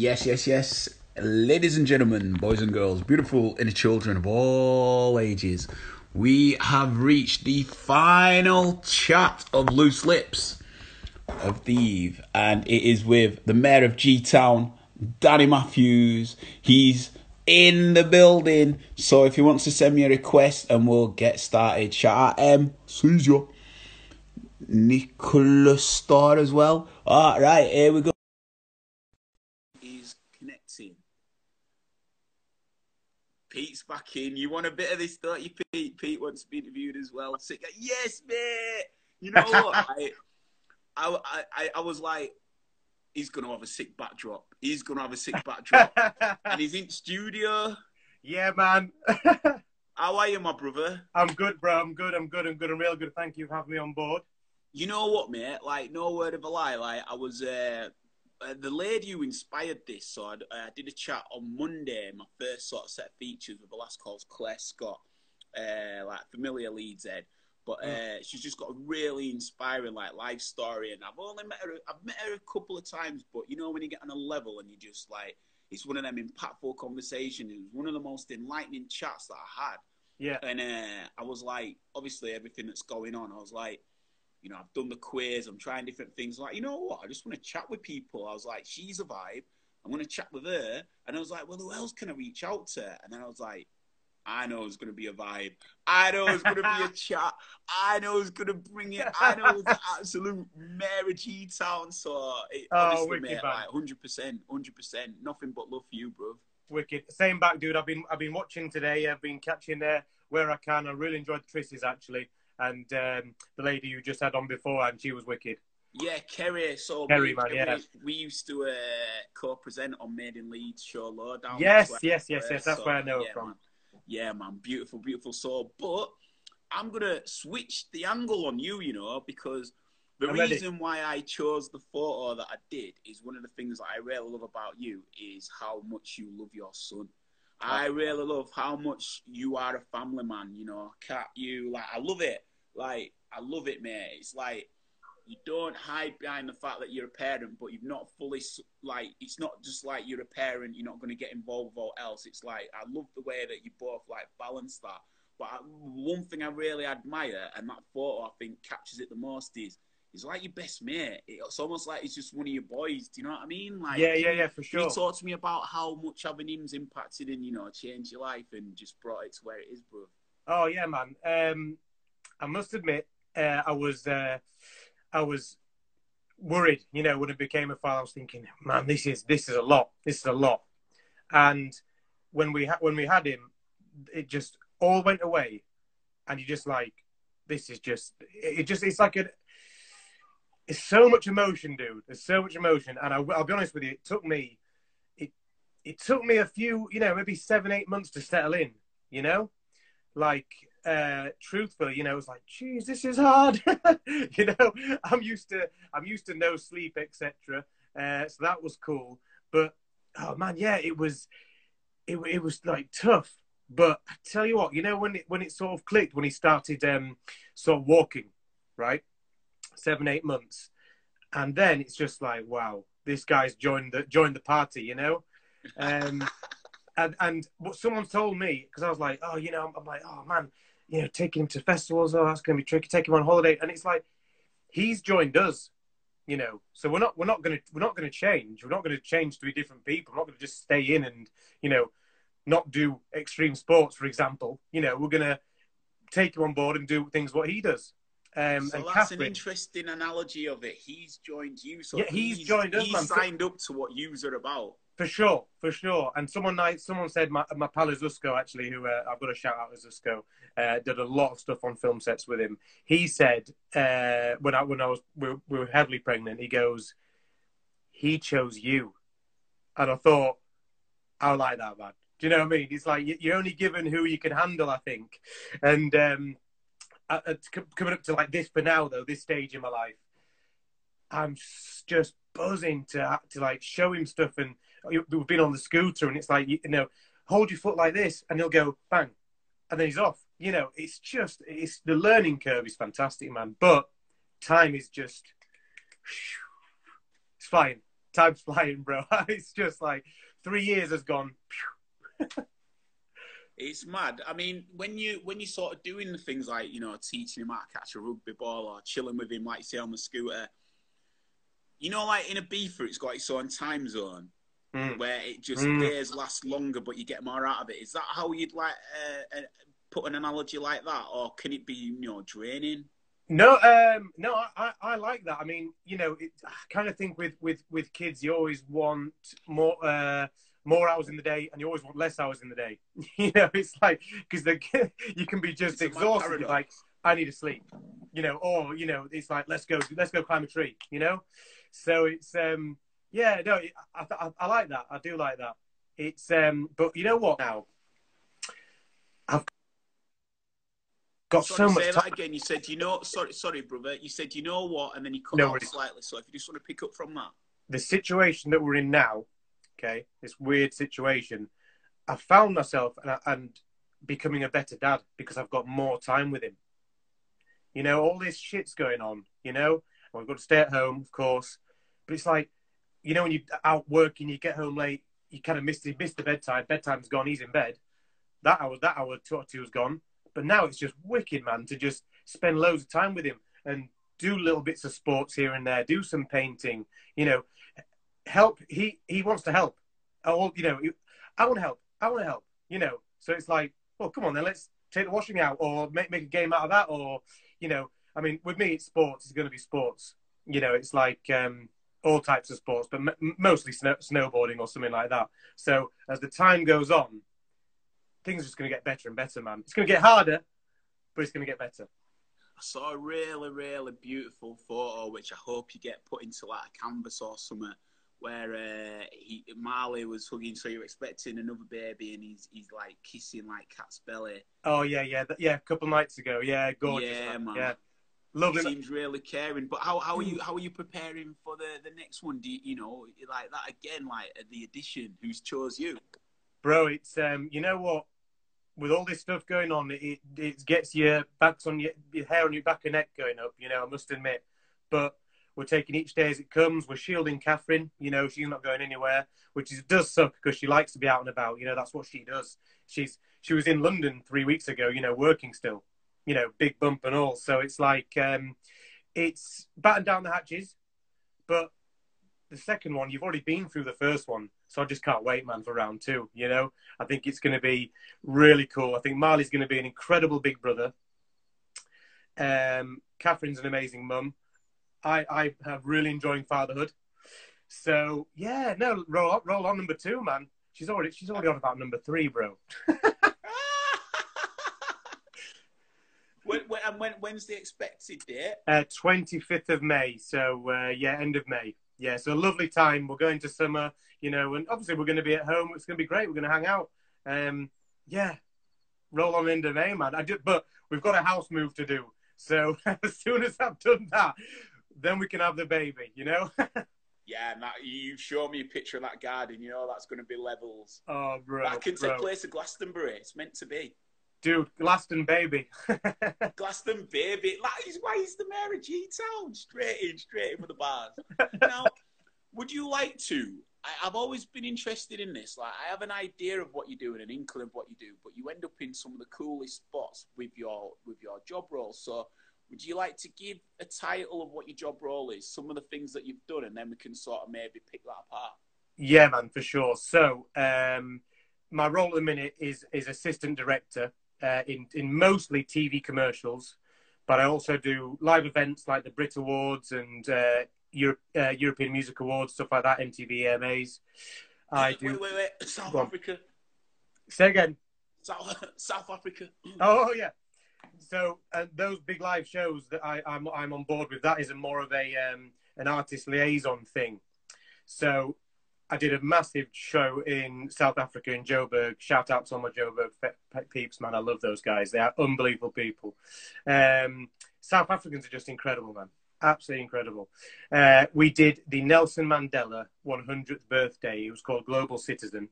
Yes, yes, yes. Ladies and gentlemen, boys and girls, beautiful inner children of all ages, we have reached the final chat of Loose Lips of the Eve, and it is with the Mayor of G Town, Danny Matthews. He's in the building, so if he wants to send me a request and we'll get started, shout out M, sees you. Nicholas Starr as well. All right, here we go. He's connecting. Pete's back in. You want a bit of this, don't you, Pete? Pete wants to be interviewed as well. Sick. Yes, mate. You know what? I, I, I, I was like, he's gonna have a sick backdrop. He's gonna have a sick backdrop, and he's in studio. Yeah, man. How are you, my brother? I'm good, bro. I'm good. I'm good. I'm good. I'm real good. Thank you for having me on board. You know what, mate? Like, no word of a lie. Like, I was uh, uh, the lady who inspired this. So I, I did a chat on Monday. My first sort of set of features with the last call's Claire Scott, uh, like familiar Leeds Ed. But uh, she's just got a really inspiring like life story, and I've only met her. I've met her a couple of times, but you know when you get on a level and you just like, it's one of them impactful conversations. It was one of the most enlightening chats that I had. Yeah. And uh, I was like, obviously everything that's going on, I was like, you know, I've done the quiz, I'm trying different things. Like, you know what? I just want to chat with people. I was like, she's a vibe. I'm going to chat with her. And I was like, well, who else can I reach out to? And then I was like, I know it's going to be a vibe. I know it's going to be a chat. I know it's going to bring it. I know it's absolute Mayor G Town. So, it, Oh, honestly, wicked, mate, like 100%, 100%. Nothing but love for you, bro. Wicked. Same back, dude. I've been I've been watching today. I've been catching there where I can. I really enjoyed the Triss's actually, and um, the lady you just had on before, and she was wicked. Yeah, Kerry. So Kerry, we, man, yeah. we, we used to uh, co-present on Made in Leeds show Lowdown. Yes, yes, yes, yes. That's so, where I know yeah, it from. Man. Yeah, man, beautiful, beautiful soul. But I'm gonna switch the angle on you, you know, because the I'm ready. reason why I chose the photo that I did is one of the things that I really love about you is how much you love your son. I really love how much you are a family man. You know, cat you like. I love it. Like I love it, mate. It's like you don't hide behind the fact that you're a parent, but you've not fully like. It's not just like you're a parent. You're not going to get involved with all else. It's like I love the way that you both like balance that. But I, one thing I really admire, and that photo I think captures it the most, is he's like your best mate. It's almost like he's just one of your boys. Do you know what I mean? Like Yeah, yeah, yeah, for can you sure. talk to me about how much having him's impacted and you know changed your life and just brought it to where it is, bro? Oh yeah, man. Um, I must admit, uh, I was uh, I was worried. You know, when it became a file, I was thinking, man, this is this is a lot. This is a lot. And when we ha- when we had him, it just all went away, and you just like, this is just it. Just it's like a. It's so much emotion, dude. There's so much emotion, and I, I'll be honest with you. It took me, it, it took me a few, you know, maybe seven, eight months to settle in. You know, like uh truthfully you know it was like geez this is hard. You know i'm used to i'm used to no sleep etc uh so that was cool. But oh man yeah it was it, it was like tough. But i tell you what you know when it when it sort of clicked when he started um sort of walking right? Seven eight months. And then it's just like wow this guy's joined the joined the party you know? Um and and what someone told me because I was like, oh, you know, I'm, I'm like, oh man, you know, taking him to festivals, oh, that's going to be tricky. Take him on holiday, and it's like he's joined us, you know. So we're not we're not going to we're not going to change. We're not going to change to be different people. We're not going to just stay in and you know not do extreme sports, for example. You know, we're going to take him on board and do things what he does. Um, so and that's Catherine, an interesting analogy of it. He's joined you, so Yeah, he's joined us, He man. signed up to what yous are about. For sure, for sure. And someone nice, someone said my, my pal Zusko actually, who uh, I've got to shout out to Zusko, uh, did a lot of stuff on film sets with him. He said uh, when I when I was we, we were heavily pregnant, he goes, he chose you, and I thought, I like that man. Do you know what I mean? It's like you- you're only given who you can handle, I think. And um, coming up to like this for now though, this stage in my life, I'm just buzzing to to like show him stuff and we've been on the scooter and it's like you know hold your foot like this and he'll go bang and then he's off you know it's just it's the learning curve is fantastic man but time is just it's flying time's flying, bro. it's just like three years has gone. it's mad. I mean, when you when you sort of doing the things like you know teaching him how to catch a rugby ball or chilling with him, like say on the scooter, you know, like in a beefer, it's got its own time zone mm. where it just mm. days last longer, but you get more out of it. Is that how you'd like uh, uh, put an analogy like that, or can it be you know draining? No, um, no, I, I like that. I mean, you know, it, I kind of think with, with, with kids, you always want more uh, more hours in the day, and you always want less hours in the day. you know, it's like because you can be just it's exhausted. Like, I need to sleep. You know, or you know, it's like let's go, let's go climb a tree. You know, so it's um, yeah, no, I, I, I like that. I do like that. It's um, but you know what now. I've got sorry, so much. Say that again. You said, you know, sorry, sorry, brother. You said, you know what, and then you cut no, out slightly. So if you just want to pick up from that, the situation that we're in now, okay, this weird situation, I found myself and, and becoming a better dad because I've got more time with him. You know, all this shit's going on. You know, I've got to stay at home, of course, but it's like, you know, when you're out working, you get home late, you kind of miss the miss the bedtime. Bedtime's gone. He's in bed. That hour, that hour, two or two was gone but now it's just wicked, man, to just spend loads of time with him and do little bits of sports here and there, do some painting, you know, help. He he wants to help. Oh, you know, I want to help. I want to help. You know, so it's like, well, come on, then let's take the washing out, or make make a game out of that, or you know, I mean, with me, it's sports. It's going to be sports. You know, it's like um, all types of sports, but m- mostly snow- snowboarding or something like that. So as the time goes on, things are just going to get better and better, man. It's going to get harder, but it's going to get better. I saw a really, really beautiful photo, which I hope you get put into like a canvas or something, where uh, he, Marley was hugging. So you're expecting another baby, and he's he's like kissing like cat's belly. Oh yeah, yeah, yeah. A couple nights ago, yeah, gorgeous. Yeah, man. Yeah. Lovely. Seems really caring. But how, how are you how are you preparing for the, the next one? Do you, you know like that again? Like the addition, who's chose you? Bro, it's um, you know what? with all this stuff going on, it it gets your backs on your, your hair on your back and neck going up. You know, I must admit, but we're taking each day as it comes. We're shielding Catherine. You know, she's not going anywhere, which is, does suck because she likes to be out and about. You know, that's what she does. She's she was in London three weeks ago. You know, working still. You know, big bump and all. So it's like um, it's batten down the hatches, but the second one, you've already been through the first one. So I just can't wait, man, for round two. You know, I think it's going to be really cool. I think Marley's going to be an incredible big brother. Um, Catherine's an amazing mum. I, I have really enjoying fatherhood. So yeah, no, roll on, roll on number two, man. She's already she's already on about number three, bro. when, when, and when, when's the expected date? Twenty uh, fifth of May. So uh, yeah, end of May yeah, so a lovely time. We're going to summer, you know, and obviously we're going to be at home. It's going to be great. We're going to hang out. Um, yeah, roll on into May, man. I do, but we've got a house move to do. So as soon as I've done that, then we can have the baby, you know. yeah, that, you show me a picture of that garden. You know that's going to be levels. Oh, bro, that can bro. take place at Glastonbury. It's meant to be. Dude, Glaston baby. Glaston baby. That is why he's the mayor of G Town. Straight in, straight in with the bars. now, would you like to? I, have always been interested in this. Like, I have an idea of what you do and an inkling of what you do, but you end up in some of the coolest spots with your with your job role. So, would you like to give a title of what your job role is, some of the things that you've done, and then we can sort of maybe pick that apart? Yeah, man, for sure. So, um, my role at the minute is is assistant director uh, in in mostly TV commercials, but I also do live events like the Brit Awards and uh, Europe, uh, European Music Awards, stuff like that, MTV AMAs. I do. Wait, wait, wait. South Africa. Say again. South, South Africa. Oh yeah. So uh, those big live shows that I, I'm I'm on board with. That is a more of a um, an artist liaison thing. So I did a massive show in South Africa in Joburg. Shout out to all my Joburg peeps, man. I love those guys. They are unbelievable people. Um, South Africans are just incredible, man. Absolutely incredible. Uh, we did the Nelson Mandela 100th birthday. It was called Global Citizen.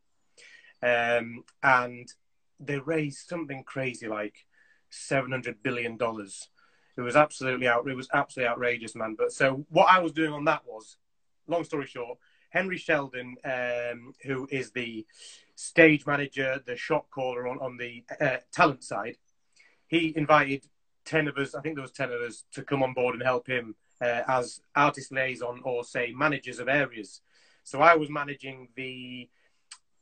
Um, and they raised something crazy like $700 billion. It was absolutely out. It was absolutely outrageous, man. But so what I was doing on that was, long story short, Henry Sheldon, um, who is the stage manager, the shot caller on on the uh, talent side, he invited ten of us. I think there was ten of us to come on board and help him uh, as artist liaison or say managers of areas. So I was managing the.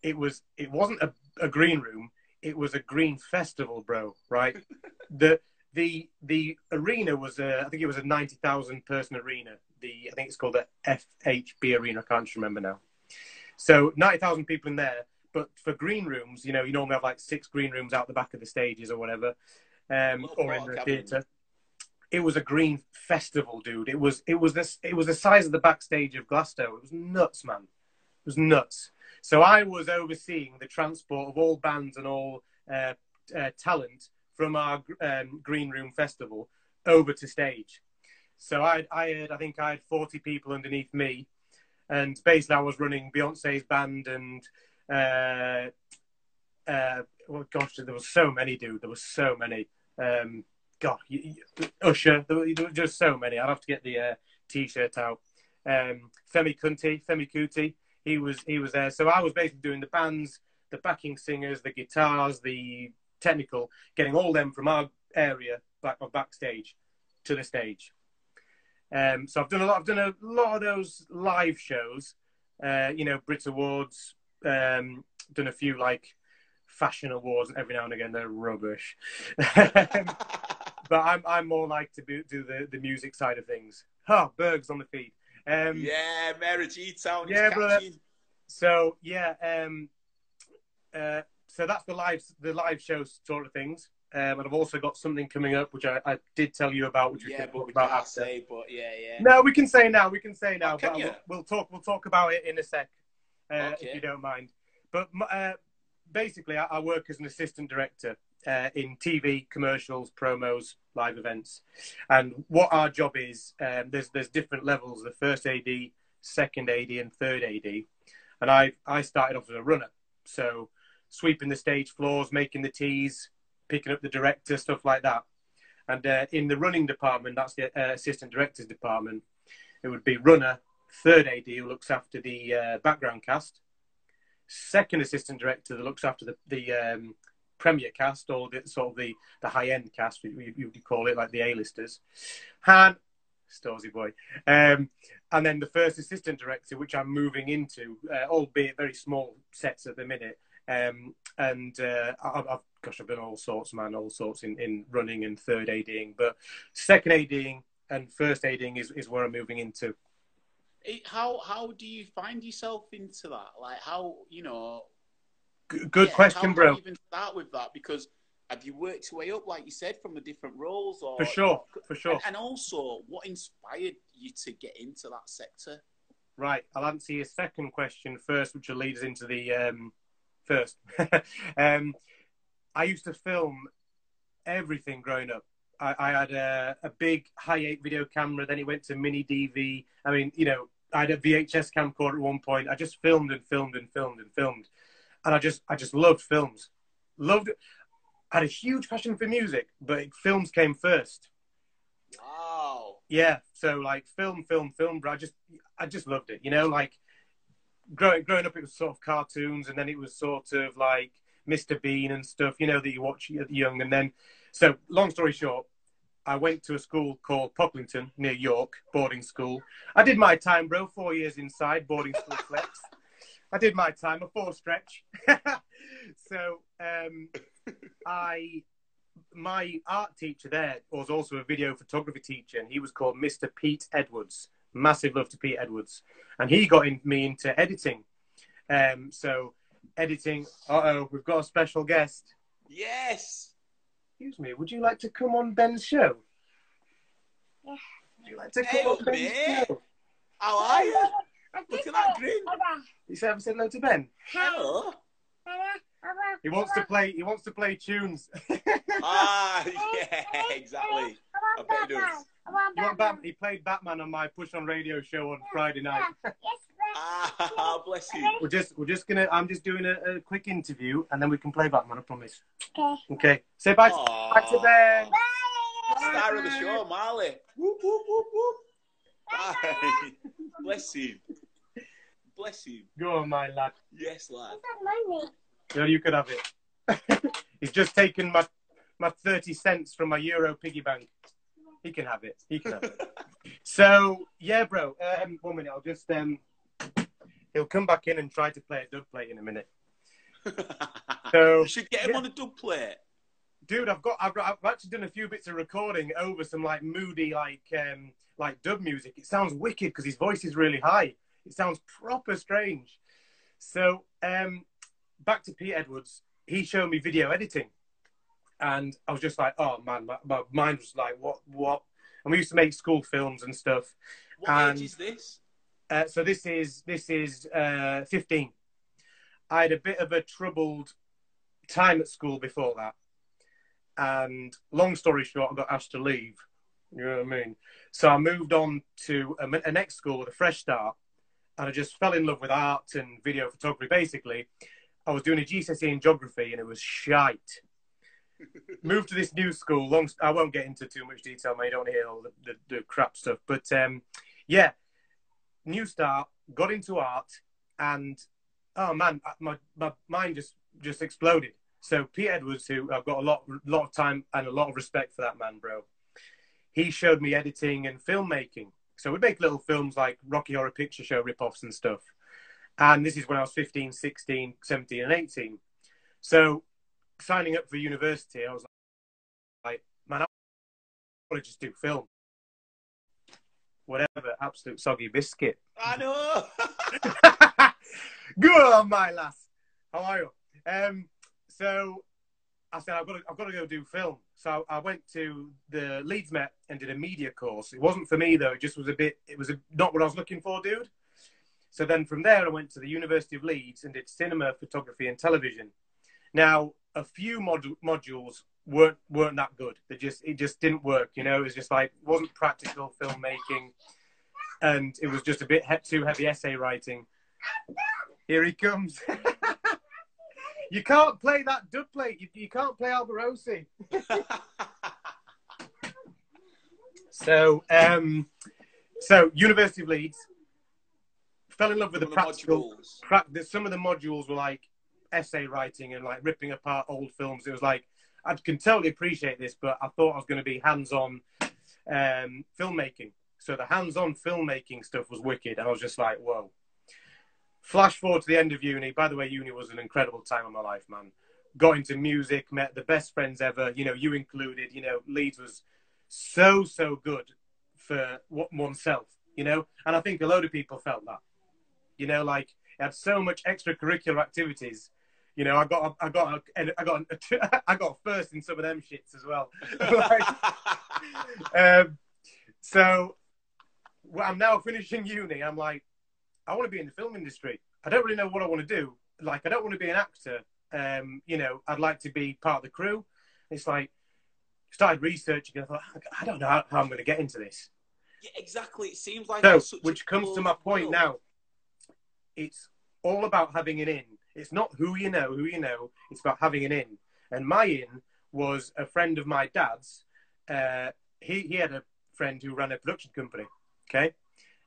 It was. It wasn't a, a green room. It was a green festival, bro. Right. the the the arena was a, I think it was a ninety thousand person arena. The I think it's called the FNB arena. I can't remember now. So ninety thousand people in there. But for green rooms, you know, you normally have like six green rooms out the back of the stages or whatever, um, or in the theatre. It was a green festival, dude. It was it was this it was the size of the backstage of Glasgow. It was nuts, man. It was nuts. So I was overseeing the transport of all bands and all uh, uh, talent from our um, green room festival over to stage. So I, I had, I think I had 40 people underneath me, and basically I was running Beyonce's band and, uh, uh, well, gosh, there was so many, dude. There was so many. Um, God, you, you, Usher, there were, there were, just so many. I'd have to get the uh, t-shirt out. Um, Femi Kunti, Femi Kuti, he was he was there. So I was basically doing the bands, the backing singers, the guitars, the technical, getting all them from our area back backstage to the stage. Um, so I've done a lot. I've done a lot of those live shows. Uh, you know, Brit Awards. Um, done a few like fashion awards every now and again. They're rubbish. but I'm I'm more like to be, do the, the music side of things. Oh, Berg's on the feed. Um, yeah, Mayor G Town. Yeah, brother. So yeah, um, uh, so that's the live the live show sort of things. Um, and I've also got something coming up, which I, I did tell you about, which we yeah, can talk about after. say, but yeah, yeah. No, we can say now. We can say now. Oh, can but you? we'll, we'll talk. We'll talk about it in a sec, uh, Okay. if you don't mind. But uh, basically, I, I work as an assistant director uh, in TV, commercials, promos, live events, and what our job is. Um, there's there's different levels: the first AD, second AD, and third AD. And I I started off as a runner, so sweeping the stage floors, making the teas, picking up the director, stuff like that. And uh, in the running department, that's the uh, assistant director's department. It would be runner, third AD who looks after the uh, background cast, second assistant director that looks after the, the um, premier cast or the sort of the, the high end cast, you, you could call it like the A-listers. Han, Storsy boy. Um, and then the first assistant director, which I'm moving into, uh, albeit very small sets at the minute. Um, and uh, I've, I've, gosh, I've been all sorts, man, all sorts in, in running and third ADing, but second ADing and first ADing is, is where I'm moving into. It- how how do you find yourself into that? Like how you know? G- good yeah, question, how bro. Even start with that because have you worked your way up, like you said, from the different roles? Or For sure, for sure. And, and also, what inspired you to get into that sector? Right, I'll answer your second question first, which leads us into the um, first. um, I used to film everything growing up. I, I had a, a big high eight video camera, then it went to mini DV. I mean, you know, I had a VHS camcorder at one point. I just filmed and filmed and filmed and filmed, and I just I just loved films. Loved. I had a huge passion for music, but films came first. Wow. Yeah, so like film, film, film. But I just, I just loved it. You know, like growing growing up, it was sort of cartoons, and then it was sort of like Mr. Bean and stuff. You know that you watch at young, and then so long story short, I went to a school called Pocklington near York, boarding school. I did my time, bro. Four years inside boarding school flex. I did my time, a four stretch. so um, I my art teacher there was also a video photography teacher, and he was called Mr. Pete Edwards. Massive love to Pete Edwards, and he got in, me into editing. Um, so editing. Uh oh, we've got a special guest. Yes. Excuse me, would you like to come on Ben's show? Yeah. Would you like to come Hey, on Ben's mate. show? How are you? Look at that grin. You said, said hello to Ben. Hello. He wants to play. He wants to play tunes. Ah, yeah, exactly. I bet he does. You want Bat- he played Batman on my Push on Radio show on Friday night. Ah, bless you. We're just we're just gonna I'm just doing a, a quick interview and then we can play Batman. I promise. Okay. Okay. Say bye. To, Aw. bye to Ben. Star of the show, Marley. Whoop, whoop, whoop, whoop. Bye. Bless you. Bless him. Go on, my lad. Yes, lad. That money? Yeah, you could have it. He's just taken my my thirty cents from my euro piggy bank. He can have it. He can have it. so yeah, bro. Um, one minute. I'll just um. He'll come back in and try to play a dub plate in a minute. So you should get him yeah. on a dub plate. dude i've got I've, got, I've actually done a few bits of recording over some like moody like um like dub music it sounds wicked because his voice is really high it sounds proper strange so um back to pete edwards he showed me video editing and i was just like oh man my, my mind was like what what and we used to make school films and stuff What And- age is this? uh, so this is this is uh, 15. I had a bit of a troubled time at school before that, and long story short, I got asked to leave. You know what I mean? So I moved on to a, a next school with a fresh start, and I just fell in love with art and video photography. Basically, I was doing a GCSE in geography, and it was shite. Moved to this new school. Long, I won't get into too much detail, mate. Don't hear all the, the, the crap stuff, but um, yeah, new start, got into art, and oh man, my my mind just just exploded. So Pete Edwards, who I've got a lot lot of time and a lot of respect for that man, bro. He showed me editing and filmmaking. So we'd make little films like Rocky Horror Picture Show ripoffs and stuff. And this is when I was 15, 16, 17, and 18. So signing up for university, I was like, man, I want to just do film. Whatever, absolute soggy biscuit. I know. Go on, my lass. How are you? Um, so I said I've got to, I've got to go do film. So I went to the Leeds Met and did a media course. It wasn't for me though. It just was a bit. It was a, not what I was looking for, dude. So then from there I went to the University of Leeds and did cinema, photography, and television. Now a few mod- modules weren't weren't that good. They just it just didn't work. You know, it was just like wasn't practical filmmaking, and it was just a bit he- too heavy essay writing. Here he comes. you can't play that dub plate. You, you can't play Alborosie. So, um, so University of Leeds fell in love with the Some the practical. modules. Pra- the- some of the modules were like essay writing and like ripping apart old films. It was like I can totally appreciate this, but I thought I was going to be hands-on um, filmmaking. So the hands-on filmmaking stuff was wicked, and I was just like, whoa. Flash forward to the end of uni. By the way, uni was an incredible time of my life, man. Got into music, met the best friends ever. You know, you included. You know, Leeds was so so good for oneself. You know, and I think a load of people felt that. You know, like it had so much extracurricular activities. You know, I got a, I got a, I got a, I got first in some of them shits as well. Like, um, so well, I'm now finishing uni. I'm like, I want to be in the film industry. I don't really know what I want to do. Like, I don't want to be an actor. Um, you know, I'd like to be part of the crew. It's like, started researching. And I thought, I don't know how, how I'm going to get into this. yeah, exactly. It seems like So, it's such a which comes to my point world. now. It's all about having an in. It's not who you know, who you know. It's about having an in. And my in was a friend of my dad's. Uh, he he had a friend who ran a production company. Okay,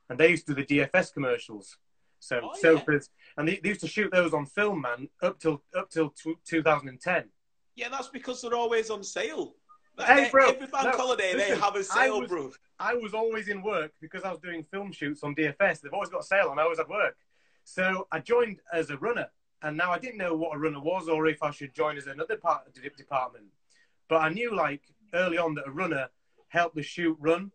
and they used to do the DFS commercials. So Oh, yeah. and they, they used to shoot those on film, man, up till up till tw 2010. Yeah, that's because they're always on sale. Hey, bro, Every bank no, holiday they have a sale, was- bro. I was always in work because I was doing film shoots on DFS. They've always got a sale on. I always at work. So I joined as a runner, and now I didn't know what a runner was or if I should join as another part of the department. But I knew like early on that a runner helped the shoot run,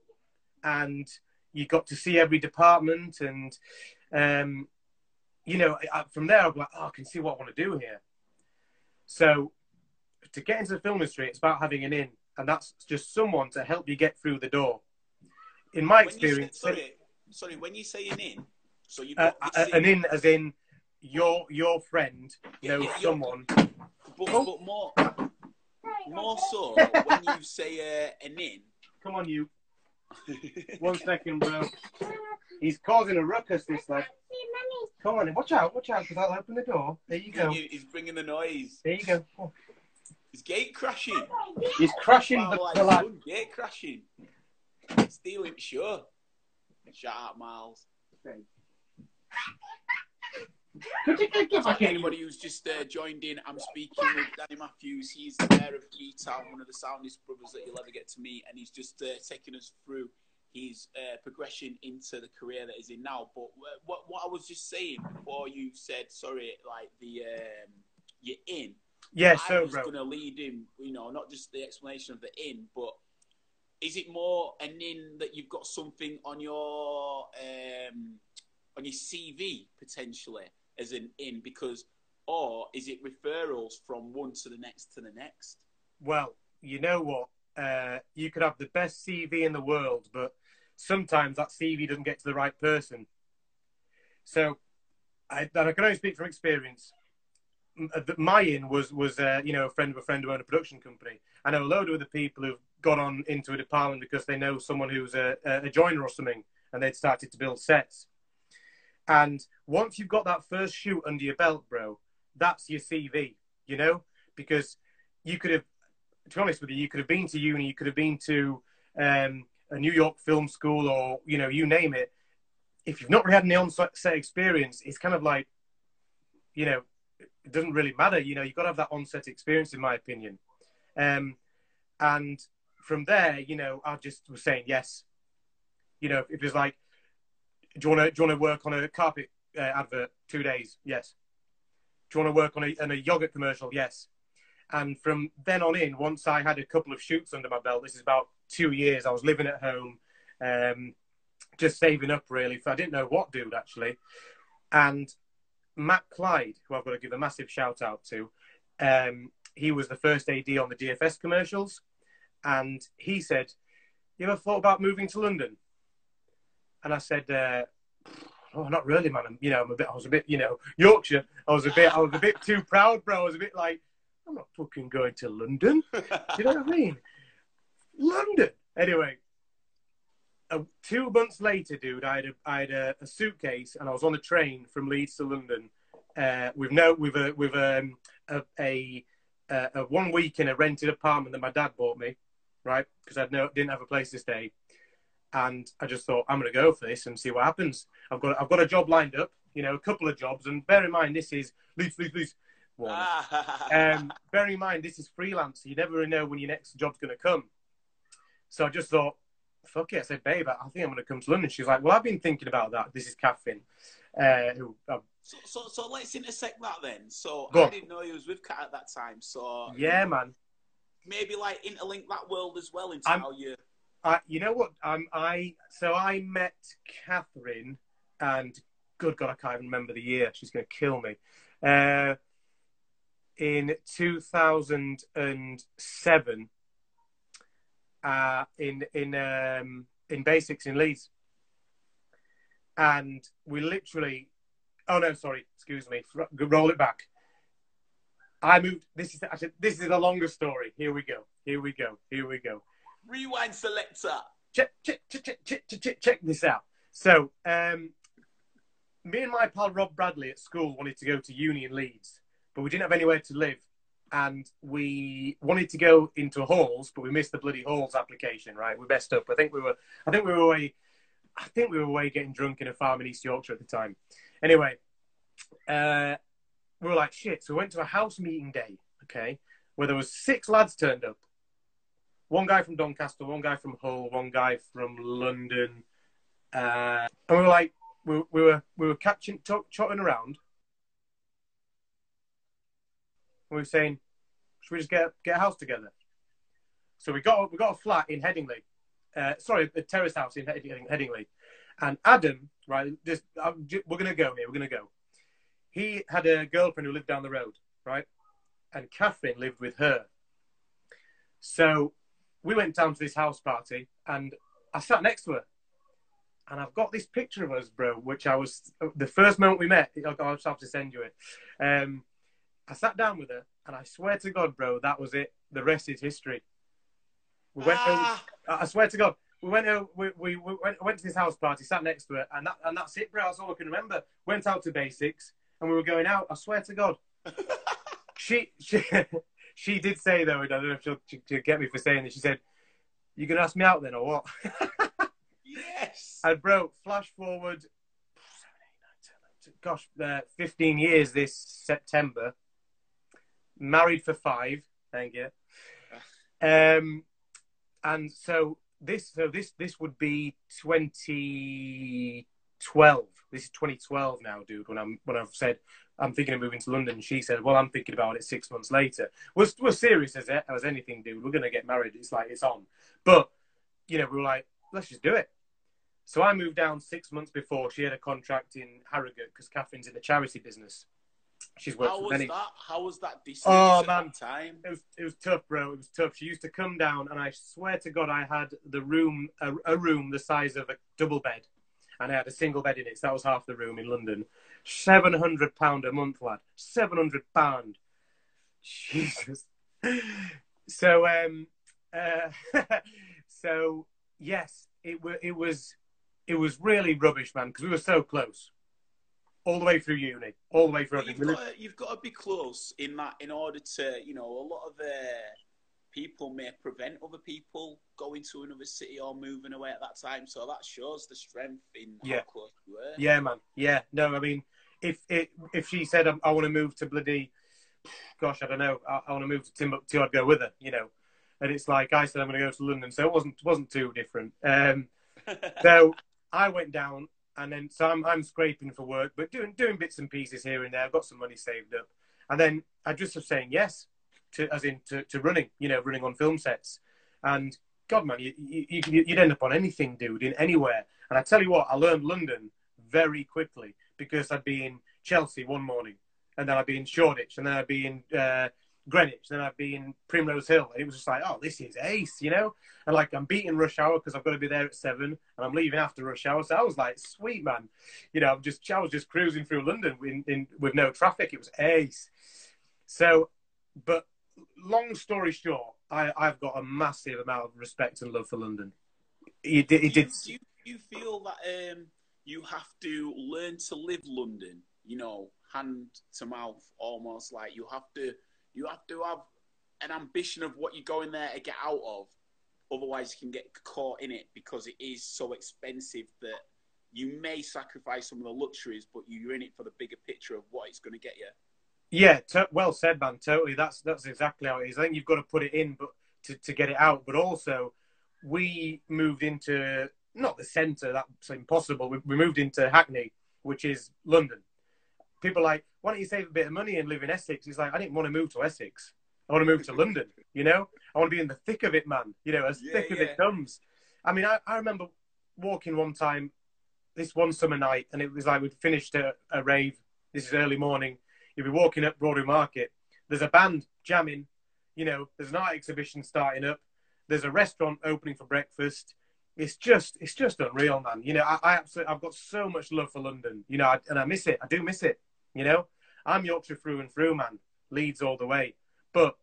and you got to see every department, and um, you know I, from there I'm like, oh, I can see what I want to do here. So to get into the film industry, it's about having an in, and that's just someone to help you get through the door. In my When you say, experience, sorry, sorry. When you say an in, so you got uh, an in as in your your friend Yeah, knows yeah, you're- someone. but, Oh. but more more so when you say uh, an in. Come on, you. One second, bro. He's causing a ruckus. This lad. Come on, in. watch out, watch out, because I'll open the door. There you go. He's bringing the noise. There you go. Oh. Is gate crashing? He's crashing Wow, the, like the lad. gate crashing. Stealing sure. Shout out, Miles. Could you get, For back anybody who's just uh, joined in, I'm speaking with Danny Matthews. He's the mayor of Newtown, one of the soundest brothers that you'll ever get to meet, and he's just uh, taking us through his uh, progression into the career that he's in now. But what, what I was just saying before you said, sorry, like the um, you're in. Yeah, I so was going to lead him, you know, not just the explanation of the in, but is it more an in that you've got something on your um, on your CV potentially as an in because, or is it referrals from one to the next to the next? Well, you know what? Uh, you could have the best CV in the world, but sometimes that CV doesn't get to the right person. So, I, I can only speak from experience. Uh, My in was was uh, you know a friend of a friend who owned a production company. I know a load of other people who've gone on into a department because they know someone who's a, a joiner or something, and they'd started to build sets. And once you've got that first shoot under your belt, bro, that's your CV, you know, because you could have to be honest with you, you could have been to uni, you could have been to um, a New York film school, or you know, you name it. If you've not really had any on-set experience, it's kind of like, you know, it doesn't really matter. You know, you've got to have that on-set experience, in my opinion. Um, and from there, you know, I just was saying yes. You know, if it's like, do you want to do you want to work on a carpet uh, advert two days? Yes. Do you want to work on a, on a yogurt commercial? Yes. And from then on in, once I had a couple of shoots under my belt, this is about two years, I was living at home, um, just saving up really. I didn't know what dude actually. And Matt Clyde, who I've got to give a massive shout out to, um, he was the first AD on the DFS commercials. And he said, You ever thought about moving to London? And I said, uh, Oh, not really, man. I'm, you know, I'm a bit. I was a bit, you know, Yorkshire. I was a bit. I was a bit too proud, bro. I was a bit like, I'm not fucking going to London. Do you know what I mean? London. Anyway, uh, two months later, dude, I had, a, I had a, a suitcase and I was on a train from Leeds to London uh, with no with a with um, a, a, a, one week in a rented apartment that my dad bought me, right? Because I no didn't have a place to stay, and I just thought I'm going to go for this and see what happens. I've got I've got a job lined up, you know, a couple of jobs, and bear in mind this is Leeds, Leeds, Leeds. Warner. Um, bearing in mind, this is freelance. So you never know when your next job's going to come. So I just thought, fuck it. I said, babe, I think I'm going to come to London. She's like, well, I've been thinking about that. This is Catherine. Uh, who, uh, so, so, so let's intersect that then. So I on. didn't know he was with Kat at that time. So yeah, man. maybe like interlink that world as well into I'm- how you. I, you know what? Um, I so I met Catherine, and good God, I can't even remember the year. She's going to kill me. Uh, in 2007, uh, in in um, in basics in Leeds, and we literally. Oh no, sorry. Excuse me. Roll it back. I moved. This is actually this is a longer story. Here we go. Here we go. Here we go Rewind selector. check, check, check, check, check, check, this out. So, um, me and my pal Rob Bradley at school wanted to go to uni in Leeds, but we didn't have anywhere to live. And we wanted to go into halls, but we missed the bloody halls application, right? We messed up. I think we were, I think we were away, I think we were away getting drunk in a farm in East Yorkshire at the time. Anyway, uh, we were like, shit. So we went to a house meeting day, okay, where there was six lads turned up one guy from Doncaster, one guy from Hull, one guy from London, uh, and we were like, we, we were we were catching, talk, around. We were saying, should we just get get a house together? So we got we got a flat in Headingley, uh, sorry, a terrace house in Heading- Headingley, and Adam, right, just we're gonna go here, we're gonna go. He had a girlfriend who lived down the road, right, and Catherine lived with her. So we went down to this house party and I sat next to her. And I've got this picture of us, bro, which I was the first moment we met. I'll, have to send you it. Um, I sat down with her, and I swear to God, bro, that was it. The rest is history. We went. Ah, Over, I swear to God, we went. Over, we, we, we went, went to this house party, sat next to her, and that and that's it, bro. That's all I can remember. Went out to basics, and we were going out. I swear to God, she she she did say though. and I don't know if she'll, she- she'll get me for saying this. She said, "You gonna ask me out then, or what?" yes. And bro, flash forward gosh, uh, 15 years this September. Married for five. Thank you. Um, and so this, so this, this would be 2012. This is 2012 now, dude. When I'm, when I've said I'm thinking of moving to London, she said, "Well, I'm thinking about it six months later." We're, we're serious as as anything, dude. We're gonna get married. It's like it's on. But you know, we were like, let's just do it. So I moved down six months before she had a contract in Harrogate because Catherine's in the charity business. She's worked How was many. that? How was that distance Oh, man. time? It was it was tough, bro. It was tough. She used to come down, and I swear to God, I had the room a, a room the size of a double bed, and I had a single bed in it. So that was half the room in London. Seven hundred pound a month, lad. Seven hundred pound. Jesus. So um, uh, so yes, it was it was it was really rubbish, man, because we were so close, all the way through uni, all the way through. You've got, to, you've got to be close in that in order to, you know, a lot of uh, people may prevent other people going to another city or moving away at that time. So that shows the strength in Yeah. how close you were. Yeah, man. Yeah, no, I mean, if it, if she said I want to move to bloody, gosh, I don't know, I, I want to move to Timbuktu, I'd go with her, you know. And it's like I said I'm going to go to London, so it wasn't wasn't too different. Um, so I went down, and then so I'm I'm scraping for work, but doing doing bits and pieces here and there. I've got some money saved up, and then I just was saying yes to as in to, to running, you know, running on film sets. And God, man, you, you you- you'd end up on anything, dude, in anywhere. And I tell you what, I learned London very quickly because I'd be in Chelsea one morning, and then I'd be in Shoreditch, and then I'd be in uh, Greenwich, then I'd be in Primrose Hill, and it was just like, oh, this is ace, you know. And like I'm beating rush hour because I've got to be there at seven, and I'm leaving after rush hour. So I was like, sweet man, you know, I'm just I was just cruising through London in, in with no traffic. It was ace. So, but long story short, I, I've got a massive amount of respect and love for London. It, did- it did. do, you, do you feel that um, you have to learn to live London? You know, hand to mouth, almost like you have to. You have to have an ambition of what you're going there to get out of. Otherwise, you can get caught in it because it is so expensive that you may sacrifice some of the luxuries, but you're in it for the bigger picture of what it's going to get you. Yeah, to, well said, man. Totally. That's that's exactly how it is. I think you've got to put it in, but to, to get it out. But also, we moved into not the centre. That's impossible. We, we moved into Hackney, which is London. People are like, why don't you save a bit of money and live in Essex? It's like I didn't want to move to Essex. I want to move to London. You know, I want to be in the thick of it, man. You know, as Yeah, thick as it comes. I mean, I, I remember walking one time, this one summer night, and it was like we'd finished a, a rave. This is early morning. You'd be walking up Broadway Market. There's a band jamming. You know, there's an art exhibition starting up. There's a restaurant opening for breakfast. It's just, it's just unreal, man. You know, I, I absolutely, I've got so much love for London. You know, I, and I miss it. I do miss it. You know, I'm Yorkshire through and through, man. Leeds all the way. But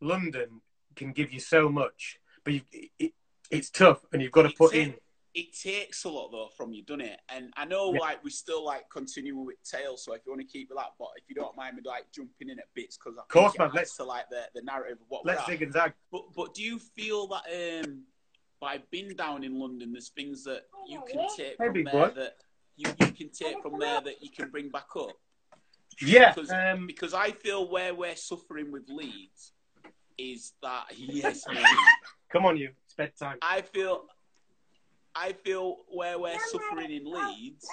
London can give you so much, but you, it, it's tough, and you've got to put in. It takes a lot though from you, doesn't it? And I know Yeah. like we still like continuing with Tales, so if you want to keep that, but if you don't mind me like jumping in at bits because of Course, man, let's- to like the, the narrative of what Let's zig and zag. But but do you feel that um by been down in London, there's things that you can take Hey, from there boy. that you, you can take from there that you can bring back up? Yeah. Because, Um, because I feel where we're suffering with Leeds is that yes, come on, you. It's bedtime. I feel I feel where we're suffering in Leeds.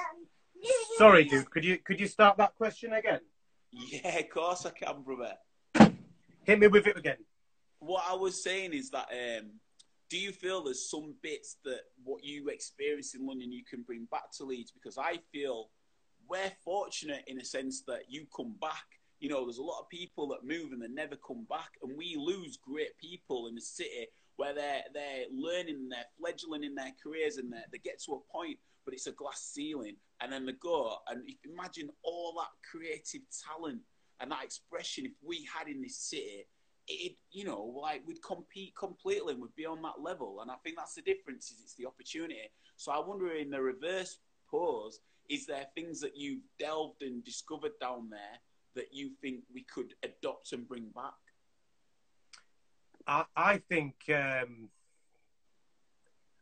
Sorry, dude. Could you could you start that question again? Yeah, of course I can, brother. Hit me with it again. What I was saying is that um, do you feel there's some bits that what you experience in London you can bring back to Leeds? Because I feel we're fortunate in a sense that you come back. You know, there's a lot of people that move and they never come back, and we lose great people in the city where they're they're learning, they're fledgling in their careers, and they get to a point, but it's a glass ceiling, and then they go. And imagine all that creative talent and that expression if we had in this city, it you know like we'd compete completely and we'd be on that level. And I think that's the difference. Is it's the opportunity. So I wonder in the reverse pose, is there things that you've delved and discovered down there that you think we could adopt and bring back? I, I think um,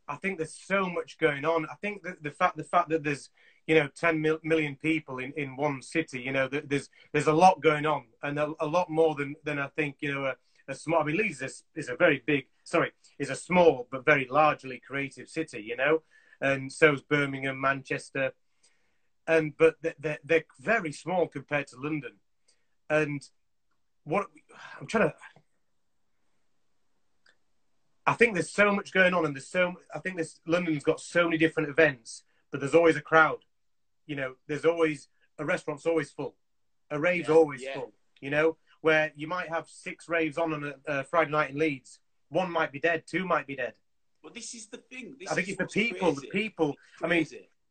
I think there's so much going on. I think that the fact the fact that there's you know, 10 mil- million people in, in one city. You know, th- there's there's a lot going on, and a, a lot more than than I think. You know, a, a small. I mean, Leeds is, is a very big. Sorry, is a small but very largely creative city. You know, and so is Birmingham, Manchester, and but they're they're very small compared to London, and what I'm trying to. I think there's so much going on, and there's so. I think this London's got so many different events, but there's always a crowd. You know, there's always a restaurant's always full, a rave's Yeah, always yeah. full. You know, where you might have six raves on on a, a Friday night in Leeds, one might be dead, two might be dead. But this is the thing. This I think it's the people. crazy. The people. I mean,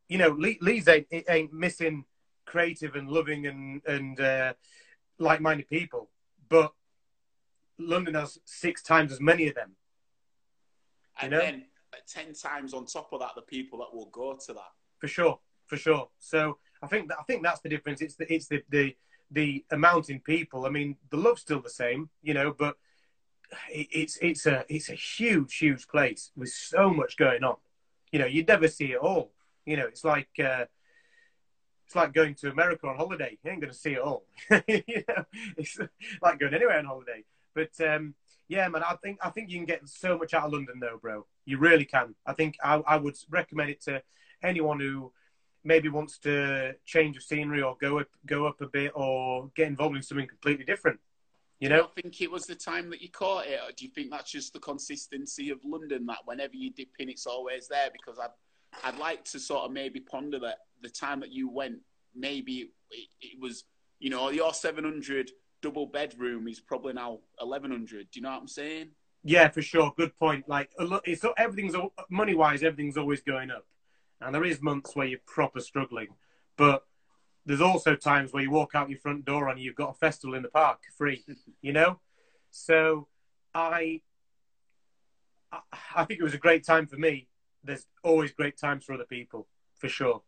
you know, Le- Leeds ain't, ain't missing creative and loving and and uh, like-minded people, but London has six times as many of them. and know? then uh, ten times on top of that, the people that will go to that. for sure, for sure. So I think that, I think that's the difference. It's the it's the, the the amount in people. I mean, the love's still the same, you know, but it, it's it's a it's a huge huge place with so much going on. You know, you'd never see it all. You know, it's like uh, it's like going to America on holiday. You ain't going to see it all. you know, it's like going anywhere on holiday. But um, yeah, man, I think I think you can get so much out of London, though, bro. You really can. I think I, I would recommend it to anyone who maybe wants to change of scenery or go up go up a bit or get involved in something completely different. You Do you know, think it was the time that you caught it, or do you think that's just the consistency of London that whenever you dip in, it's always there? Because I'd, I'd like to sort of maybe ponder that the time that you went, maybe it, it was, you know, your 700 double bedroom is probably now 1100. Do you know what I'm saying? Yeah, for sure. Good point. Like, it's everything's money wise, everything's always going up, and there is months where you're proper struggling, but there's also times where you walk out your front door and you've got a festival in the park free. You know, so I, I, think it was a great time for me. There's always great times for other people, for sure,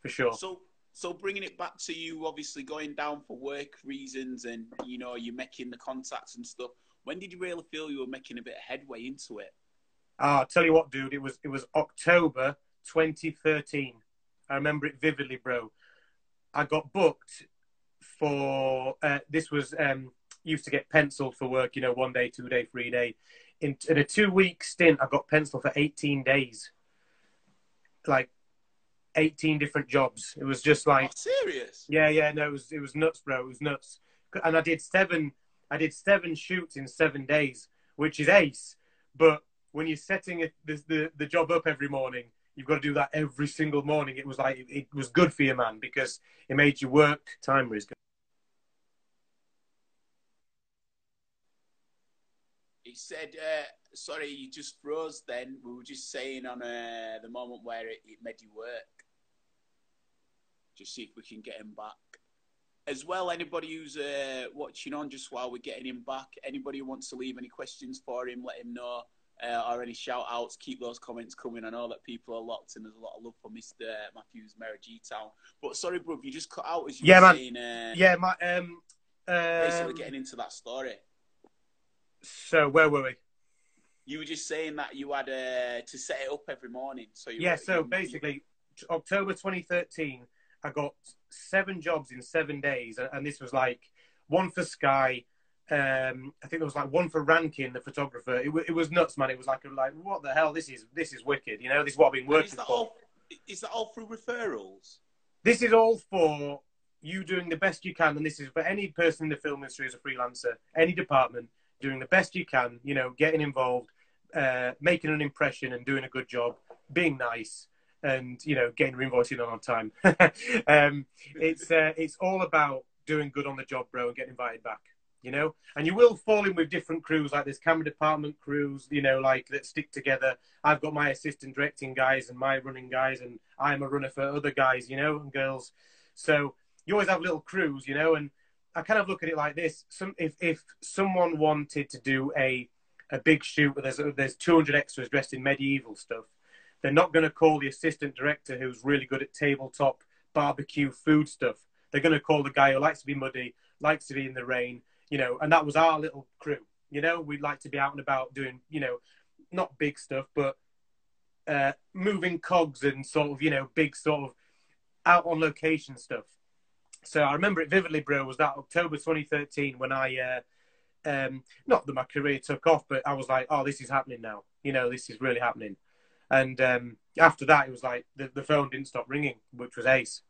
for sure. So, so bringing it back to you, obviously going down for work reasons, and you know you're making the contacts and stuff. When did you really feel you were making a bit of headway into it? Ah, I'll tell you what, dude. It was it was October 2013. I remember it vividly, bro. I got booked for uh, this was um, used to get penciled for work. You know, one day, two day, three day. In, in a two week stint, I got penciled for 18 days, like 18 different jobs. It was just like oh, serious? yeah, yeah, no, it was it was nuts, bro. It was nuts. And I did seven, I did seven shoots in seven days, which is ace. But when you're setting it, the, the the job up every morning, you've got to do that every single morning. It was like it, was good for you, man, because it made you work. Timer is good. He said, uh, "Sorry, you just froze." Then we were just saying on uh, the moment where it, it made you work. Just see if we can get him back. As well, anybody who's uh, watching on just while we're getting him back, anybody who wants to leave any questions for him, let him know. Uh, or any shout outs, keep those comments coming. I know that people are locked and there's a lot of love for Mr. Matthews, Mayor G Town. But sorry, bro, you just cut out as you Yeah, were man. saying, uh, Yeah, my um, basically um getting into that story. so where were we? You were just saying that you had uh, to set it up every morning. So you Yeah, so you- basically, October 2013, I got seven jobs in seven days, and this was like one for Sky. Um, I think there was like one for Rankin, the photographer. It, w- it was nuts, man. It was like, like, what the hell? This is this is wicked. You know, this is what I've been working is that for. all? Is that all through referrals? This is all for you doing the best you can, and this is for any person in the film industry as a freelancer, any department doing the best you can. You know, getting involved, uh, making an impression, and doing a good job, being nice, and you know, getting your invoicing on on time. um, it's uh, it's all about doing good on the job, bro, and getting invited back. You know, and you will fall in with different crews, like there's camera department crews, you know, like that stick together. I've got my assistant directing guys and my running guys, and I'm a runner for other guys, you know, and girls. So you always have little crews, you know, and I kind of look at it like this: some if if someone wanted to do a a big shoot where there's there's 200 extras dressed in medieval stuff, they're not going to call the assistant director who's really good at tabletop barbecue food stuff. They're going to call the guy who likes to be muddy, likes to be in the rain, you know. And that was our little crew, you know. We'd like to be out and about doing, you know, not big stuff, but uh, moving cogs and sort of, you know, big sort of out on location stuff. So I remember it vividly, bro. Was that October 2013 when I, uh, um, not that my career took off, but I was like, oh, this is happening now. You know, this is really happening. And um, after that, it was like the, the phone didn't stop ringing, which was ace.